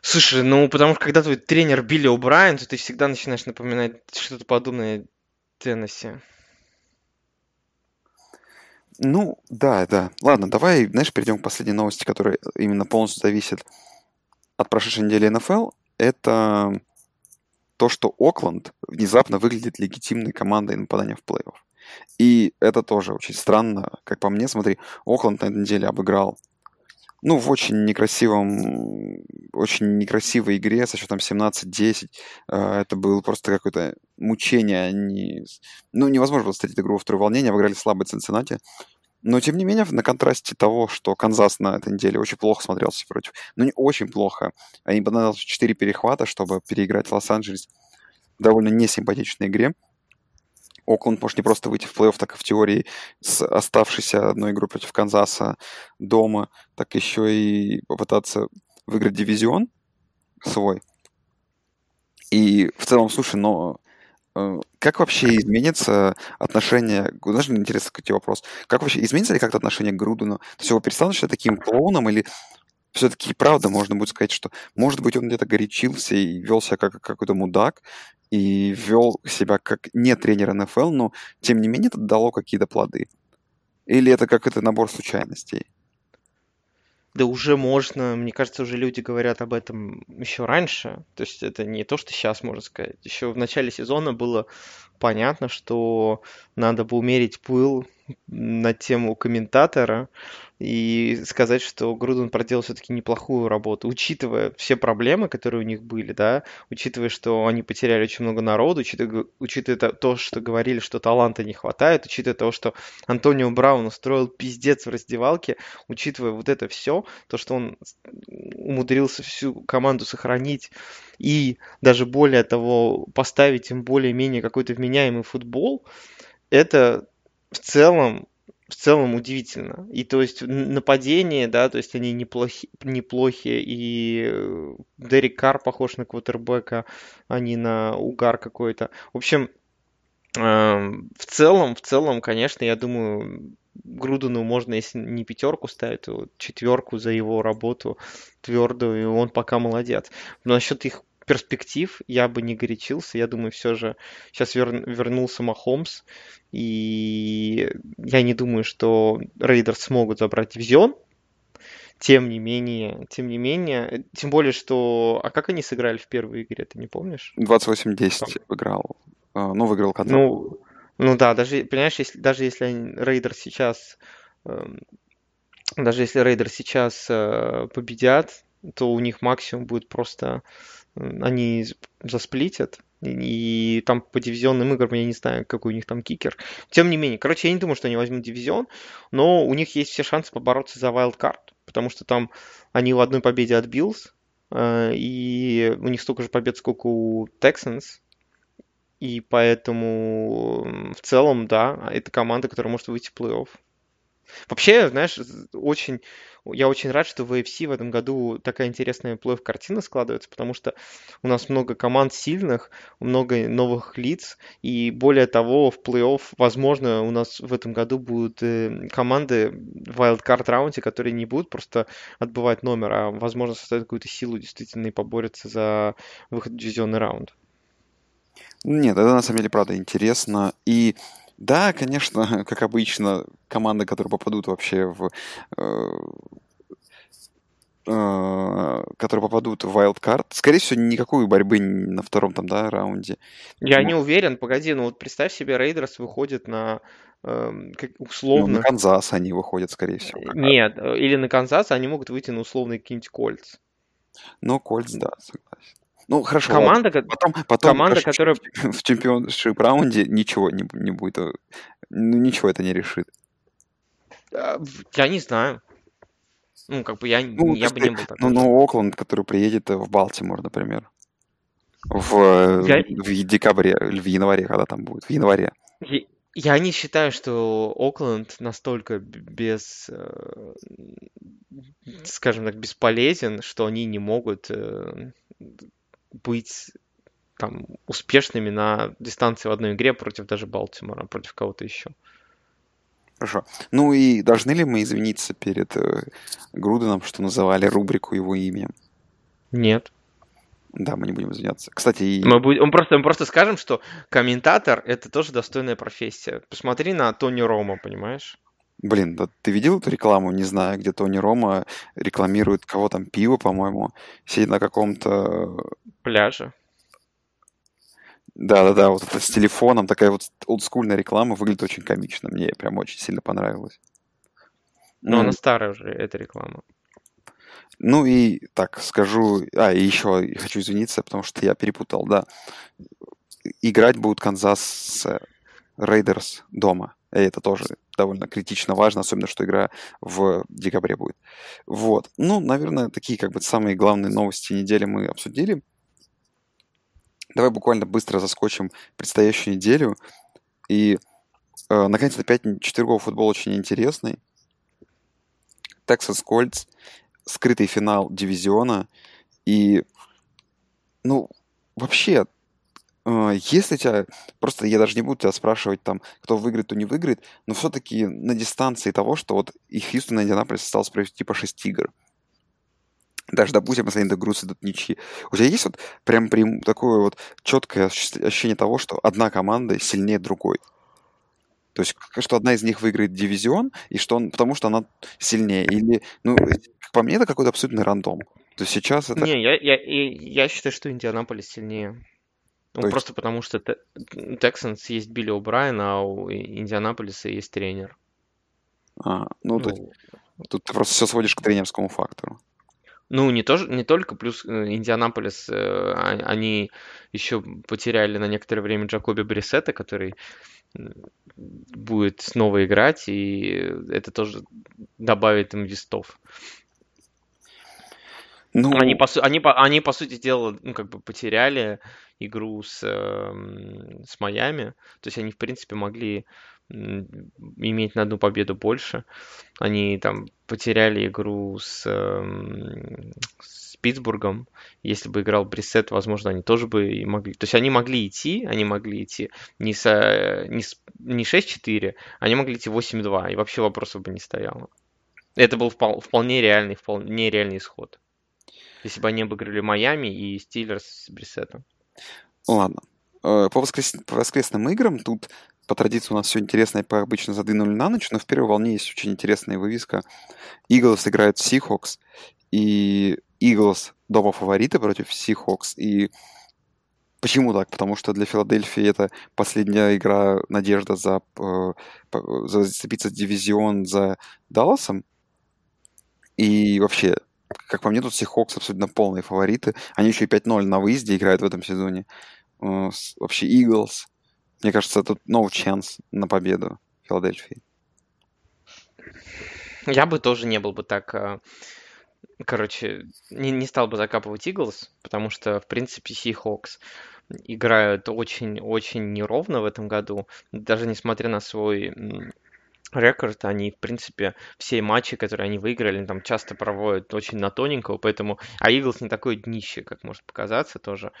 Слушай, ну потому что когда твой тренер Билли О'Брайен, то ты всегда начинаешь напоминать что-то подобное Теннесси. Ну, да, да. Ладно, давай, знаешь, перейдем к последней новости, которая именно полностью зависит от прошедшей недели НФЛ. Это то, что Окленд внезапно выглядит легитимной командой нападания в плей-офф. И это тоже очень странно. Как по мне, смотри, Окленд на этой неделе обыграл ну, в очень некрасивом, очень некрасивой игре со счетом 17-10. Э, это было просто какое-то мучение. Они... Ну, невозможно было встретить игру во второй волнение, обыграли слабый Цинциннати. Но, тем не менее, на контрасте того, что Канзас на этой неделе очень плохо смотрелся против, ну, не очень плохо, они понадобилось 4 перехвата, чтобы переиграть Лос-Анджелес в довольно несимпатичной игре. Окленд может не просто выйти в плей-офф, так и в теории с оставшейся одной игрой против Канзаса дома, так еще и попытаться выиграть дивизион свой. И в целом, слушай, но как вообще изменится отношение... Знаешь, мне интересно какой вопрос. Как вообще изменится ли как-то отношение к Грудуну? То есть его перестанут считать таким клоуном или все-таки правда можно будет сказать, что, может быть, он где-то горячился и вел себя как какой-то мудак, и вел себя как не тренер НФЛ, но, тем не менее, это дало какие-то плоды? Или это как это набор случайностей? Да уже можно, мне кажется, уже люди говорят об этом еще раньше. То есть это не то, что сейчас можно сказать. Еще в начале сезона было понятно, что надо бы умерить пыл на тему комментатора и сказать, что Груден проделал все-таки неплохую работу, учитывая все проблемы, которые у них были, да, учитывая, что они потеряли очень много народу, учитывая, учитывая то, что говорили, что таланта не хватает, учитывая то, что Антонио Браун устроил пиздец в раздевалке, учитывая вот это все, то, что он умудрился всю команду сохранить и даже более того поставить им более-менее какой-то вменяемый футбол, это в целом в целом удивительно. И то есть нападение, да, то есть они неплохи, неплохие, и э, Дерек Кар похож на квотербека, а не на угар какой-то. В общем, Эм, в целом, в целом, конечно, я думаю, Грудену можно, если не пятерку ставить, то четверку за его работу твердую, и он пока молодец. Но насчет их перспектив я бы не горячился. Я думаю, все же сейчас вер... вернулся Махомс, и я не думаю, что Raiders смогут забрать дивизион. Тем не менее, тем не менее, тем более, что... А как они сыграли в первой игре, ты не помнишь? 28-10 выиграл. А, ну, выиграл Канзас. Ну, ну да, даже, понимаешь, если, даже если Raiders сейчас, эм, даже если Raiders сейчас э, победят, то у них максимум будет просто, они засплитят, и, там по дивизионным играм я не знаю, какой у них там кикер. Тем не менее, короче, я не думаю, что они возьмут дивизион, но у них есть все шансы побороться за wildcard, потому что там они в одной победе от Bills, э, и у них столько же побед, сколько у Texans, и поэтому в целом, да, это команда, которая может выйти в плей-офф. Вообще, знаешь, очень, я очень рад, что в AFC в этом году такая интересная плей-офф картина складывается, потому что у нас много команд сильных, много новых лиц, и более того, в плей-офф, возможно, у нас в этом году будут э, команды в wildcard раунде, которые не будут просто отбывать номер, а, возможно, составят какую-то силу действительно и поборются за выход в дивизионный раунд. Нет, это на самом деле правда интересно. И да, конечно, (laughs) как обычно, команды, которые попадут вообще в... Э, э, которые попадут в wildcard, скорее всего, никакой борьбы на втором там, да, раунде. Я не уверен, погоди, ну вот представь себе, Рейдерс выходит на эм, условно... Ну, на Канзас они выходят, скорее всего. Нет, э, или на Канзас они могут выйти на условный какие-нибудь Colts. Ну, Colts, да, согласен. Ну, хорошо. Команда, ладно. потом, потом команда которая... В championship раунде ничего не, не будет. Э, ну, ничего это не решит. А, я не знаю. Ну, как бы я, ну, я бы не был такой. Ну, ну, Окленд, который приедет в Балтимор, например. В, э, я... в декабре, в январе, когда там будет. В январе. Я, я не считаю, что Окленд настолько без, э, скажем так, бесполезен, что они не могут быть там успешными на дистанции в одной игре против даже Балтимора, против кого-то еще. Хорошо. Ну и должны ли мы извиниться перед э, Груденом, что называли рубрику его именем? Нет. Да, мы не будем извиняться. Кстати, и... мы, будем, мы, просто, мы просто скажем, что комментатор это тоже достойная профессия. Посмотри на Тони Рома, понимаешь? Блин, да ты видел эту рекламу, не знаю, где Тони Рома рекламирует кого там пиво, по-моему, сидит на каком-то... Пляже. Да-да-да, вот это с телефоном, такая вот олдскульная реклама, выглядит очень комично, мне прям очень сильно понравилось. Но ну, она старая уже, эта реклама. Ну и так, скажу... А, и еще хочу извиниться, потому что я перепутал, да. Играть будут Канзас Raiders дома. И это тоже довольно критично важно, особенно, что игра в декабре будет. Вот. Ну, наверное, такие как бы самые главные новости недели мы обсудили. Давай буквально быстро заскочим предстоящую неделю. И, э, наконец-то, опять четверговый футбол очень интересный. Texas Colts, скрытый финал дивизиона. И, ну, вообще, если тебя, просто я даже не буду тебя спрашивать, там, кто выиграет, кто не выиграет, но все-таки на дистанции того, что вот и Хьюстон и Индианаполис осталось провести типа 6 игр. Даже, допустим, если они до груз идут ничьи. У тебя есть вот прям прям такое вот четкое ощущение того, что одна команда сильнее другой? То есть, что одна из них выиграет дивизион, и что он, потому что она сильнее. Или, ну, по мне, это какой-то абсолютный рандом. То есть сейчас это... Не, я, я, я считаю, что Индианаполис сильнее. Ну, есть... просто потому что Texans есть Билли О'Брайен, а у Индианаполиса есть тренер. А, ну, ну то, тут ты просто все сводишь к тренерскому фактору. Ну, не, то, не только, плюс э, Индианаполис, э, они еще потеряли на некоторое время Джакоби Брисета, который будет снова играть, и это тоже добавит им вестов. Ну, Они, по, они, они, по сути дела, ну, как бы потеряли игру с, эм, с Майами. То есть они, в принципе, могли иметь на одну победу больше. Они там потеряли игру с, эм, с Питтсбургом. Если бы играл Брissett, возможно, они тоже бы и могли. То есть они могли идти, они могли идти не, с, э, не, с- не 6-4, они могли идти 8-2, и вообще вопросов бы не стояло. Это был впол- вполне реальный, вполне реальный исход. Если бы они обыграли Майами и Стиллерс с Брissеттом. ладно. Э, По, воскрес- по воскресным играм тут по традиции у нас все интересное по обычно задвинули на ночь, но в первой волне есть очень интересная вывеска. Eagles играют с Seahawks, и Eagles дома фавориты против Seahawks. И почему так? Потому что для Филадельфии это последняя игра, надежда за, э, за зацепиться дивизион за Далласом. И вообще, как по мне, тут Seahawks абсолютно полные фавориты. Они еще и 5-0 на выезде играют в этом сезоне. Э, Вообще Eagles. Мне кажется, тут no chance на победу Филадельфии. Я бы тоже не был бы так, э, короче, не, не стал бы закапывать Иглс, потому что, в принципе, Seahawks играют очень-очень неровно в этом году. Даже несмотря на свой рекорд, они, в принципе, все матчи, которые они выиграли, там часто проводят очень на тоненького, поэтому... А Иглс не такое днище, как может показаться тоже.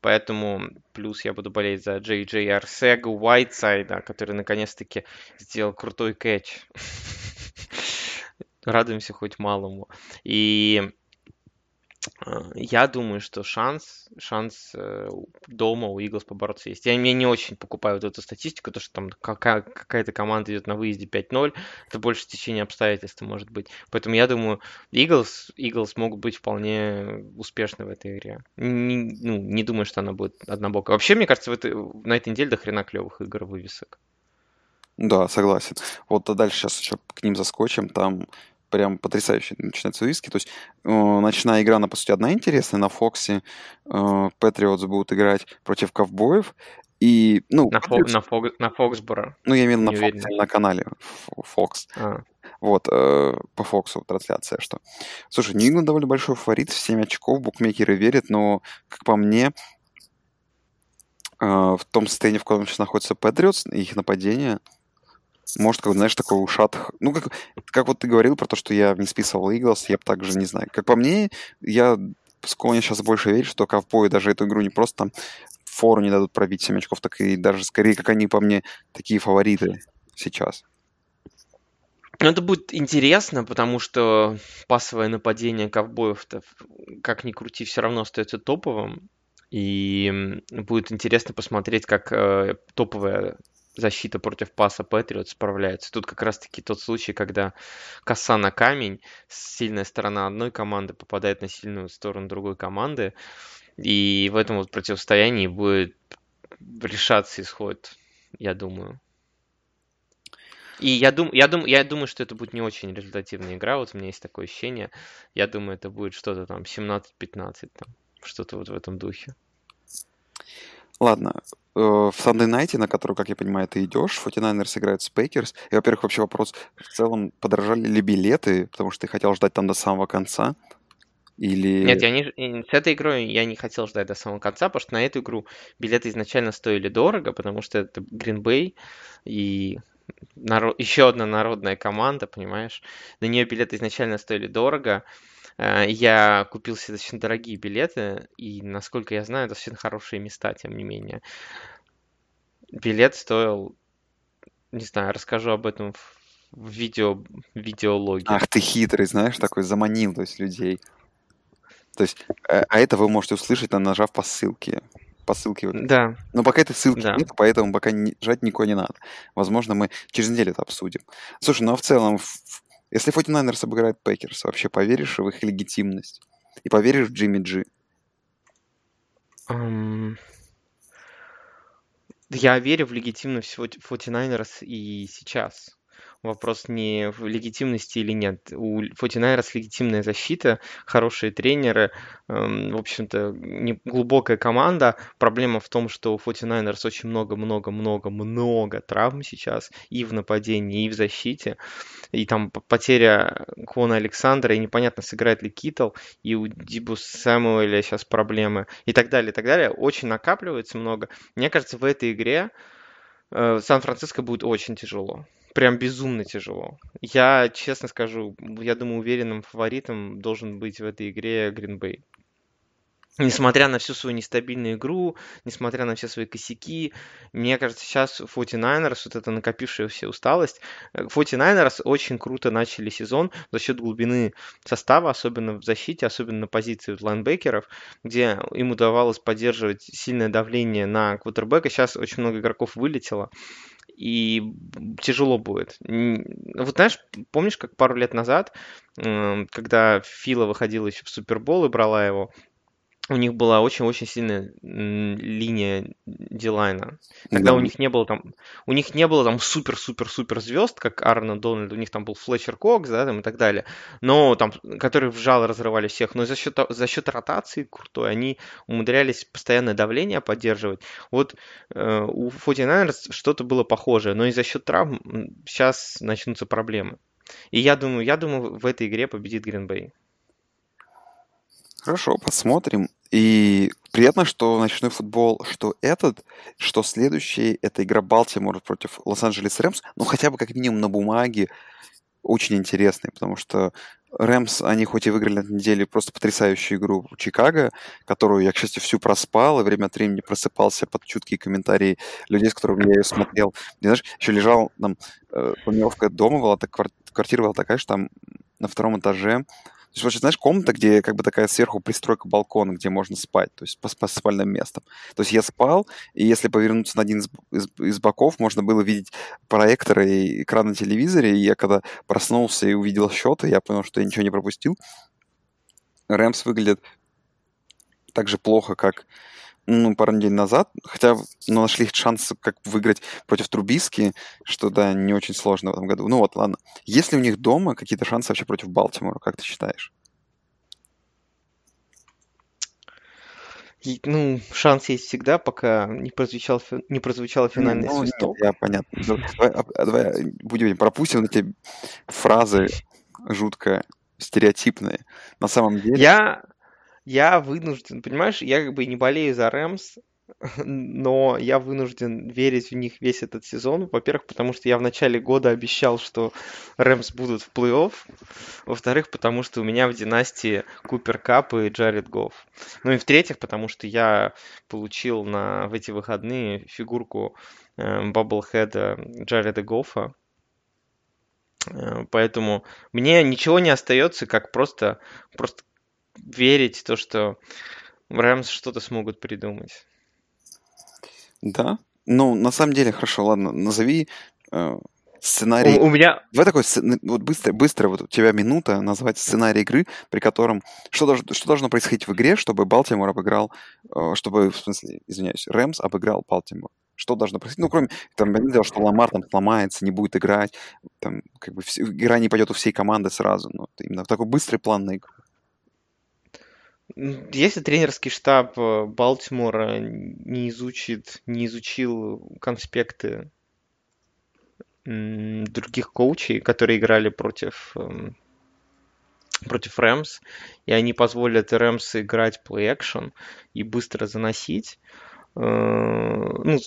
Поэтому плюс я буду болеть за Джей Джей Арсега Уайтсайда, который наконец-таки сделал крутой кэч. (laughs) Радуемся хоть малому. И я думаю, что шанс, шанс э, дома у Иглс побороться есть. Я, я не очень покупаю вот эту статистику, то, что там какая- какая-то команда идет на выезде 5-0, это больше течение обстоятельств может быть. Поэтому я думаю, Иглс, Иглс могут быть вполне успешны в этой игре. Не, ну, не думаю, что она будет однобокая. Вообще, мне кажется, в этой- на этой неделе до хрена клевых игр вывесок. Да, согласен. Вот а дальше сейчас еще к ним заскочим. Там прям потрясающе начинаются виски. То есть э, ночная игра, она, по сути, одна интересная. На Фоксе Патриотс будут играть против ковбоев. И, ну, На, Фо- Patriots- на, Фог- на Фоксборо. ну, я имею в виду на Фоксе, на канале Фокс. А, Вот, э, по Фоксу трансляция, что. Слушай, Нью-Ингланд довольно большой фаворит, в 7 очков, букмекеры верят, но, как по мне, э, в том состоянии, в котором сейчас находится Патриотс, их нападение, может, как, знаешь, такой ушат... Ну, как, как вот ты говорил про то, что я не списывал Иглс, я бы также не знаю. Как по мне, я склонен сейчас больше верить, что ковбои даже эту игру не просто там фору не дадут пробить 7 очков, так и даже скорее, как они по мне, такие фавориты сейчас. Ну, это будет интересно, потому что пасовое нападение ковбоев-то, как ни крути, все равно остается топовым. И будет интересно посмотреть, как э, топовая защита против паса Патриот справляется. Тут как раз-таки тот случай, когда коса на камень, сильная сторона одной команды попадает на сильную сторону другой команды. И в этом вот противостоянии будет решаться исход, я думаю. И я, дум, я, дум, я думаю, что это будет не очень результативная игра. Вот у меня есть такое ощущение. Я думаю, это будет что-то там 17-15, там, что-то вот в этом духе. Ладно, э, в Sunday Night, на который, как я понимаю, ты идешь, 49ers играют с Пейкерс. И, во-первых, вообще вопрос, в целом, подорожали ли билеты, потому что ты хотел ждать там до самого конца? Или... Нет, я не, с этой игрой я не хотел ждать до самого конца, потому что на эту игру билеты изначально стоили дорого, потому что это Bay и наро- еще одна народная команда, понимаешь? На нее билеты изначально стоили дорого. Э, Я купил себе достаточно дорогие билеты, и, насколько я знаю, достаточно хорошие места, тем не менее. Билет стоил, не знаю, расскажу об этом в видео, видеологе. Ах, ты хитрый, знаешь, такой заманил, то есть, людей. То есть, э, а это вы можете услышать, там, нажав по ссылке. По ссылке. вот. Да, Но пока этой ссылки Да. нет, поэтому пока не, жать никого не надо. Возможно, мы через неделю это обсудим. Слушай, ну а в целом, в- если 49ers обыграет Packers, вообще поверишь в их легитимность? И поверишь в Jimmy G? Ам, Я верю в легитимность 49ers и сейчас. Вопрос не в легитимности или нет. У 49ers легитимная защита, хорошие тренеры, эм, в общем-то, глубокая команда. Проблема в том, что у 49ers очень много-много-много-много травм сейчас и в нападении, и в защите. И там потеря Квона Александра, и непонятно, сыграет ли Китл, и у Дибу Сэмуэля сейчас проблемы, и так далее, и так далее. Очень накапливается много. Мне кажется, в этой игре э, Сан-Франциско будет очень тяжело прям безумно тяжело. Я, честно скажу, я думаю, уверенным фаворитом должен быть в этой игре Гринбей. Несмотря на всю свою нестабильную игру, несмотря на все свои косяки, мне кажется, сейчас 49ers, вот эта накопившаяся усталость, 49ers э, очень круто начали сезон за счет глубины состава, особенно в защите, особенно на позиции лайнбекеров, где им удавалось поддерживать сильное давление на квотербека. Сейчас очень много игроков вылетело и тяжело будет. Вот знаешь, помнишь, как пару лет назад, когда Фила выходила еще в Супербол и брала его, у них была очень-очень сильная линия дилайна. Тогда да. у них не было там, у них не было там супер-супер-супер звезд, как Арна Дональд, у них там был Флетчер Кокс, да, там и так далее, но там, которые вжало разрывали всех, но за счет, за счет ротации крутой они умудрялись постоянное давление поддерживать. Вот э, у 49ers что-то было похожее, но и за счет травм сейчас начнутся проблемы. И я думаю, я думаю, в этой игре победит Гринбей. Хорошо, посмотрим. И приятно, что ночной футбол, что этот, что следующий, это игра Балтимор против Лос-Анджелес Рэмс, ну хотя бы как минимум на бумаге очень интересный, потому что Рэмс, они хоть и выиграли на неделе просто потрясающую игру в Чикаго, которую я, к счастью, всю проспал, и время от времени просыпался под чуткие комментарии людей, с которыми я ее смотрел. И, знаешь, еще лежал, там, э, планировка дома была, так, квартира была такая, что там на втором этаже есть, вот, знаешь, комната, где как бы такая сверху пристройка балкона, где можно спать, то есть по, по спальным местам. То есть я спал, и если повернуться на один из, из, из боков, можно было видеть проекторы и экран на телевизоре, и я когда проснулся и увидел счеты, я понял, что я ничего не пропустил. Рэмс выглядит так же плохо, как ну, пару недель назад, хотя ну, нашли шанс как выиграть против Трубиски, что, да, не очень сложно в этом году. Ну вот, ладно. Есть ли у них дома какие-то шансы вообще против Балтимора, как ты считаешь? ну, шанс есть всегда, пока не прозвучал, не прозвучал финальный ну, свисток. Я понятно. Давай, а, давай будем пропустим эти фразы жутко стереотипные. На самом деле... Я, я вынужден, понимаешь, я как бы не болею за Рэмс, (laughs) но я вынужден верить в них весь этот сезон. Во-первых, потому что я в начале года обещал, что Рэмс будут в плей-офф. Во-вторых, потому что у меня в династии Купер Кап и Джаред Гофф. Ну и в-третьих, потому что я получил на, в эти выходные фигурку э, Баблхеда Джареда Гоффа. Э, поэтому мне ничего не остается, как просто, просто верить в то, что Рэмс что-то смогут придумать. Да. Ну, на самом деле, хорошо, ладно, назови э, сценарий. У, у меня... Давай такой, вот быстро, быстро, вот у тебя минута назвать сценарий игры, при котором... Что, должно, что должно происходить в игре, чтобы Балтимор обыграл... Э, чтобы, в смысле, извиняюсь, Рэмс обыграл Балтимор? Что должно происходить? Ну, кроме, там, понятное что Ламар там сломается, не будет играть, там, как бы, игра не пойдет у всей команды сразу, но именно такой быстрый план на игру. Если тренерский штаб э, Балтимора не изучит, не изучил конспекты других коучей, которые играли против эм, против Рэмс, и они позволят Рэмс играть action и быстро заносить, Э, ну,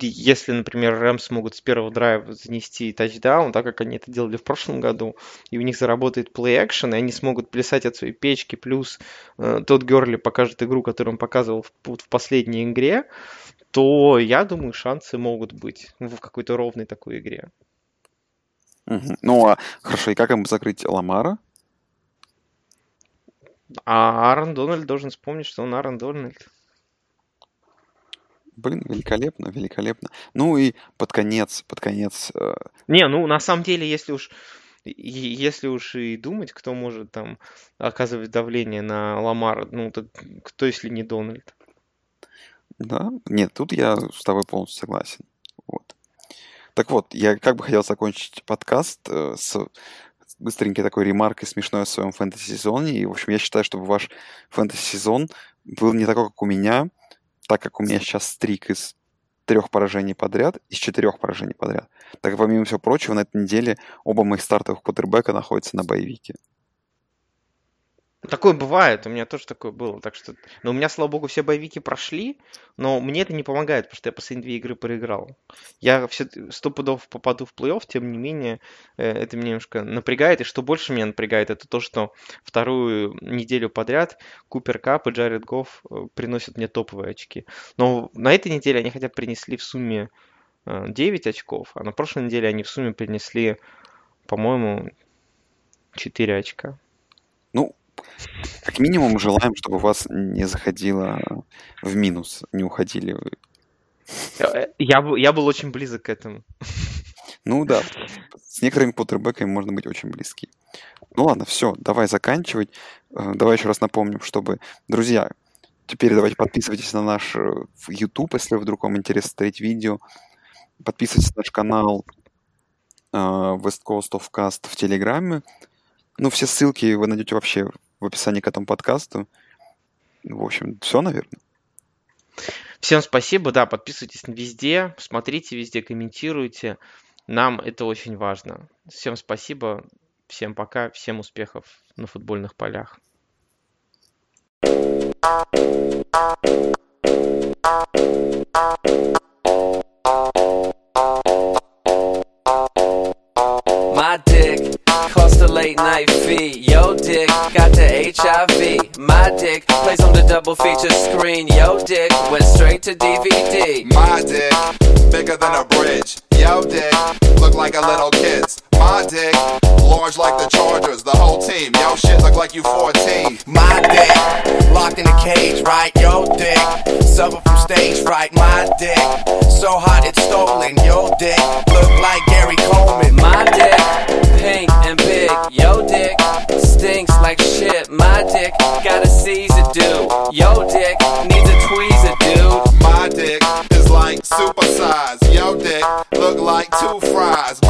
если, например, Рэмс смогут с первого драйва занести тачдаун, так как они это делали в прошлом году, и у них заработает плей-экшен, и они смогут плясать от своей печки, плюс э, тот Герли покажет игру, которую он показывал в, в последней игре, то я думаю, шансы могут быть в какой-то ровной такой игре. Угу. Ну, а хорошо, и как им закрыть Ламара? А Аарон Дональд должен вспомнить, что он Аарон Дональд. Блин, великолепно, великолепно. Ну и под конец, под конец... Э... Не, ну на самом деле, если уж если уж и думать, кто может там оказывать давление на Ламара, ну, так кто, если не Дональд? Да, нет, тут я с тобой полностью согласен. Вот. Так вот, я как бы хотел закончить подкаст э, с быстренькой такой ремаркой смешной о своем фэнтези-сезоне. И, в общем, я считаю, чтобы ваш фэнтези-сезон был не такой, как у меня, так как у меня сейчас стрик из трех поражений подряд, из четырех поражений подряд. Так как, помимо всего прочего, на этой неделе оба моих стартовых квотербека находятся на боевике. Такое бывает, у меня тоже такое было. Так что, но у меня, слава богу, все боевики прошли, но мне это не помогает, потому что я последние две игры проиграл. Я все сто пудов попаду в плей-офф, тем не менее, э, это меня немножко напрягает. И что больше меня напрягает, это то, что вторую неделю подряд Купер Кап и Джаред Гофф э, приносят мне топовые очки. Но на этой неделе они хотя бы принесли в сумме 9 э, очков, а на прошлой неделе они в сумме принесли, по-моему, 4 очка. Как минимум желаем, чтобы у вас не заходило в минус, не уходили. Э, я, я был очень близок к этому. Ну да, с некоторыми квотербеками можно быть очень близки. Ну ладно, все, давай заканчивать. Э, давай еще раз напомним, чтобы, друзья, теперь давайте подписывайтесь на наш э, YouTube, если вдруг вам интересно смотреть видео. Подписывайтесь на наш канал West Coast of Cast в Телеграме. Ну, все ссылки вы найдете вообще в описании к этому подкасту. В общем, все, наверное. Всем спасибо, да, подписывайтесь везде, смотрите везде, комментируйте. Нам это очень важно. Всем спасибо, всем пока, всем успехов на футбольных полях. Late night fee. Yo, dick got the HIV. My dick plays on the double feature screen. Yo, dick went straight to DVD. My dick bigger than a bridge. Yo, dick look like a little kid's. My dick large like the Chargers, the whole team. Yo, shit look like you 14. My dick locked in a cage, right? Yo, dick suffer from stage fright. My dick so hot it's stolen. Yo, dick look like Gary Coleman. My dick pink and big. Yo, dick stinks like shit. My dick got a Caesar do. Yo, dick needs a tweezer, dude. My dick is like supersize. Yo, dick look like two fries.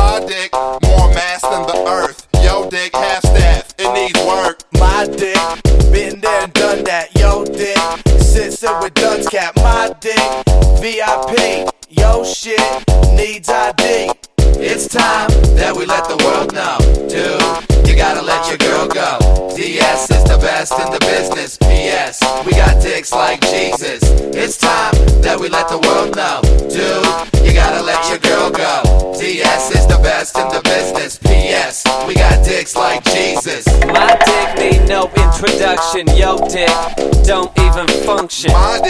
Introduction. Yo, dick don't even function. My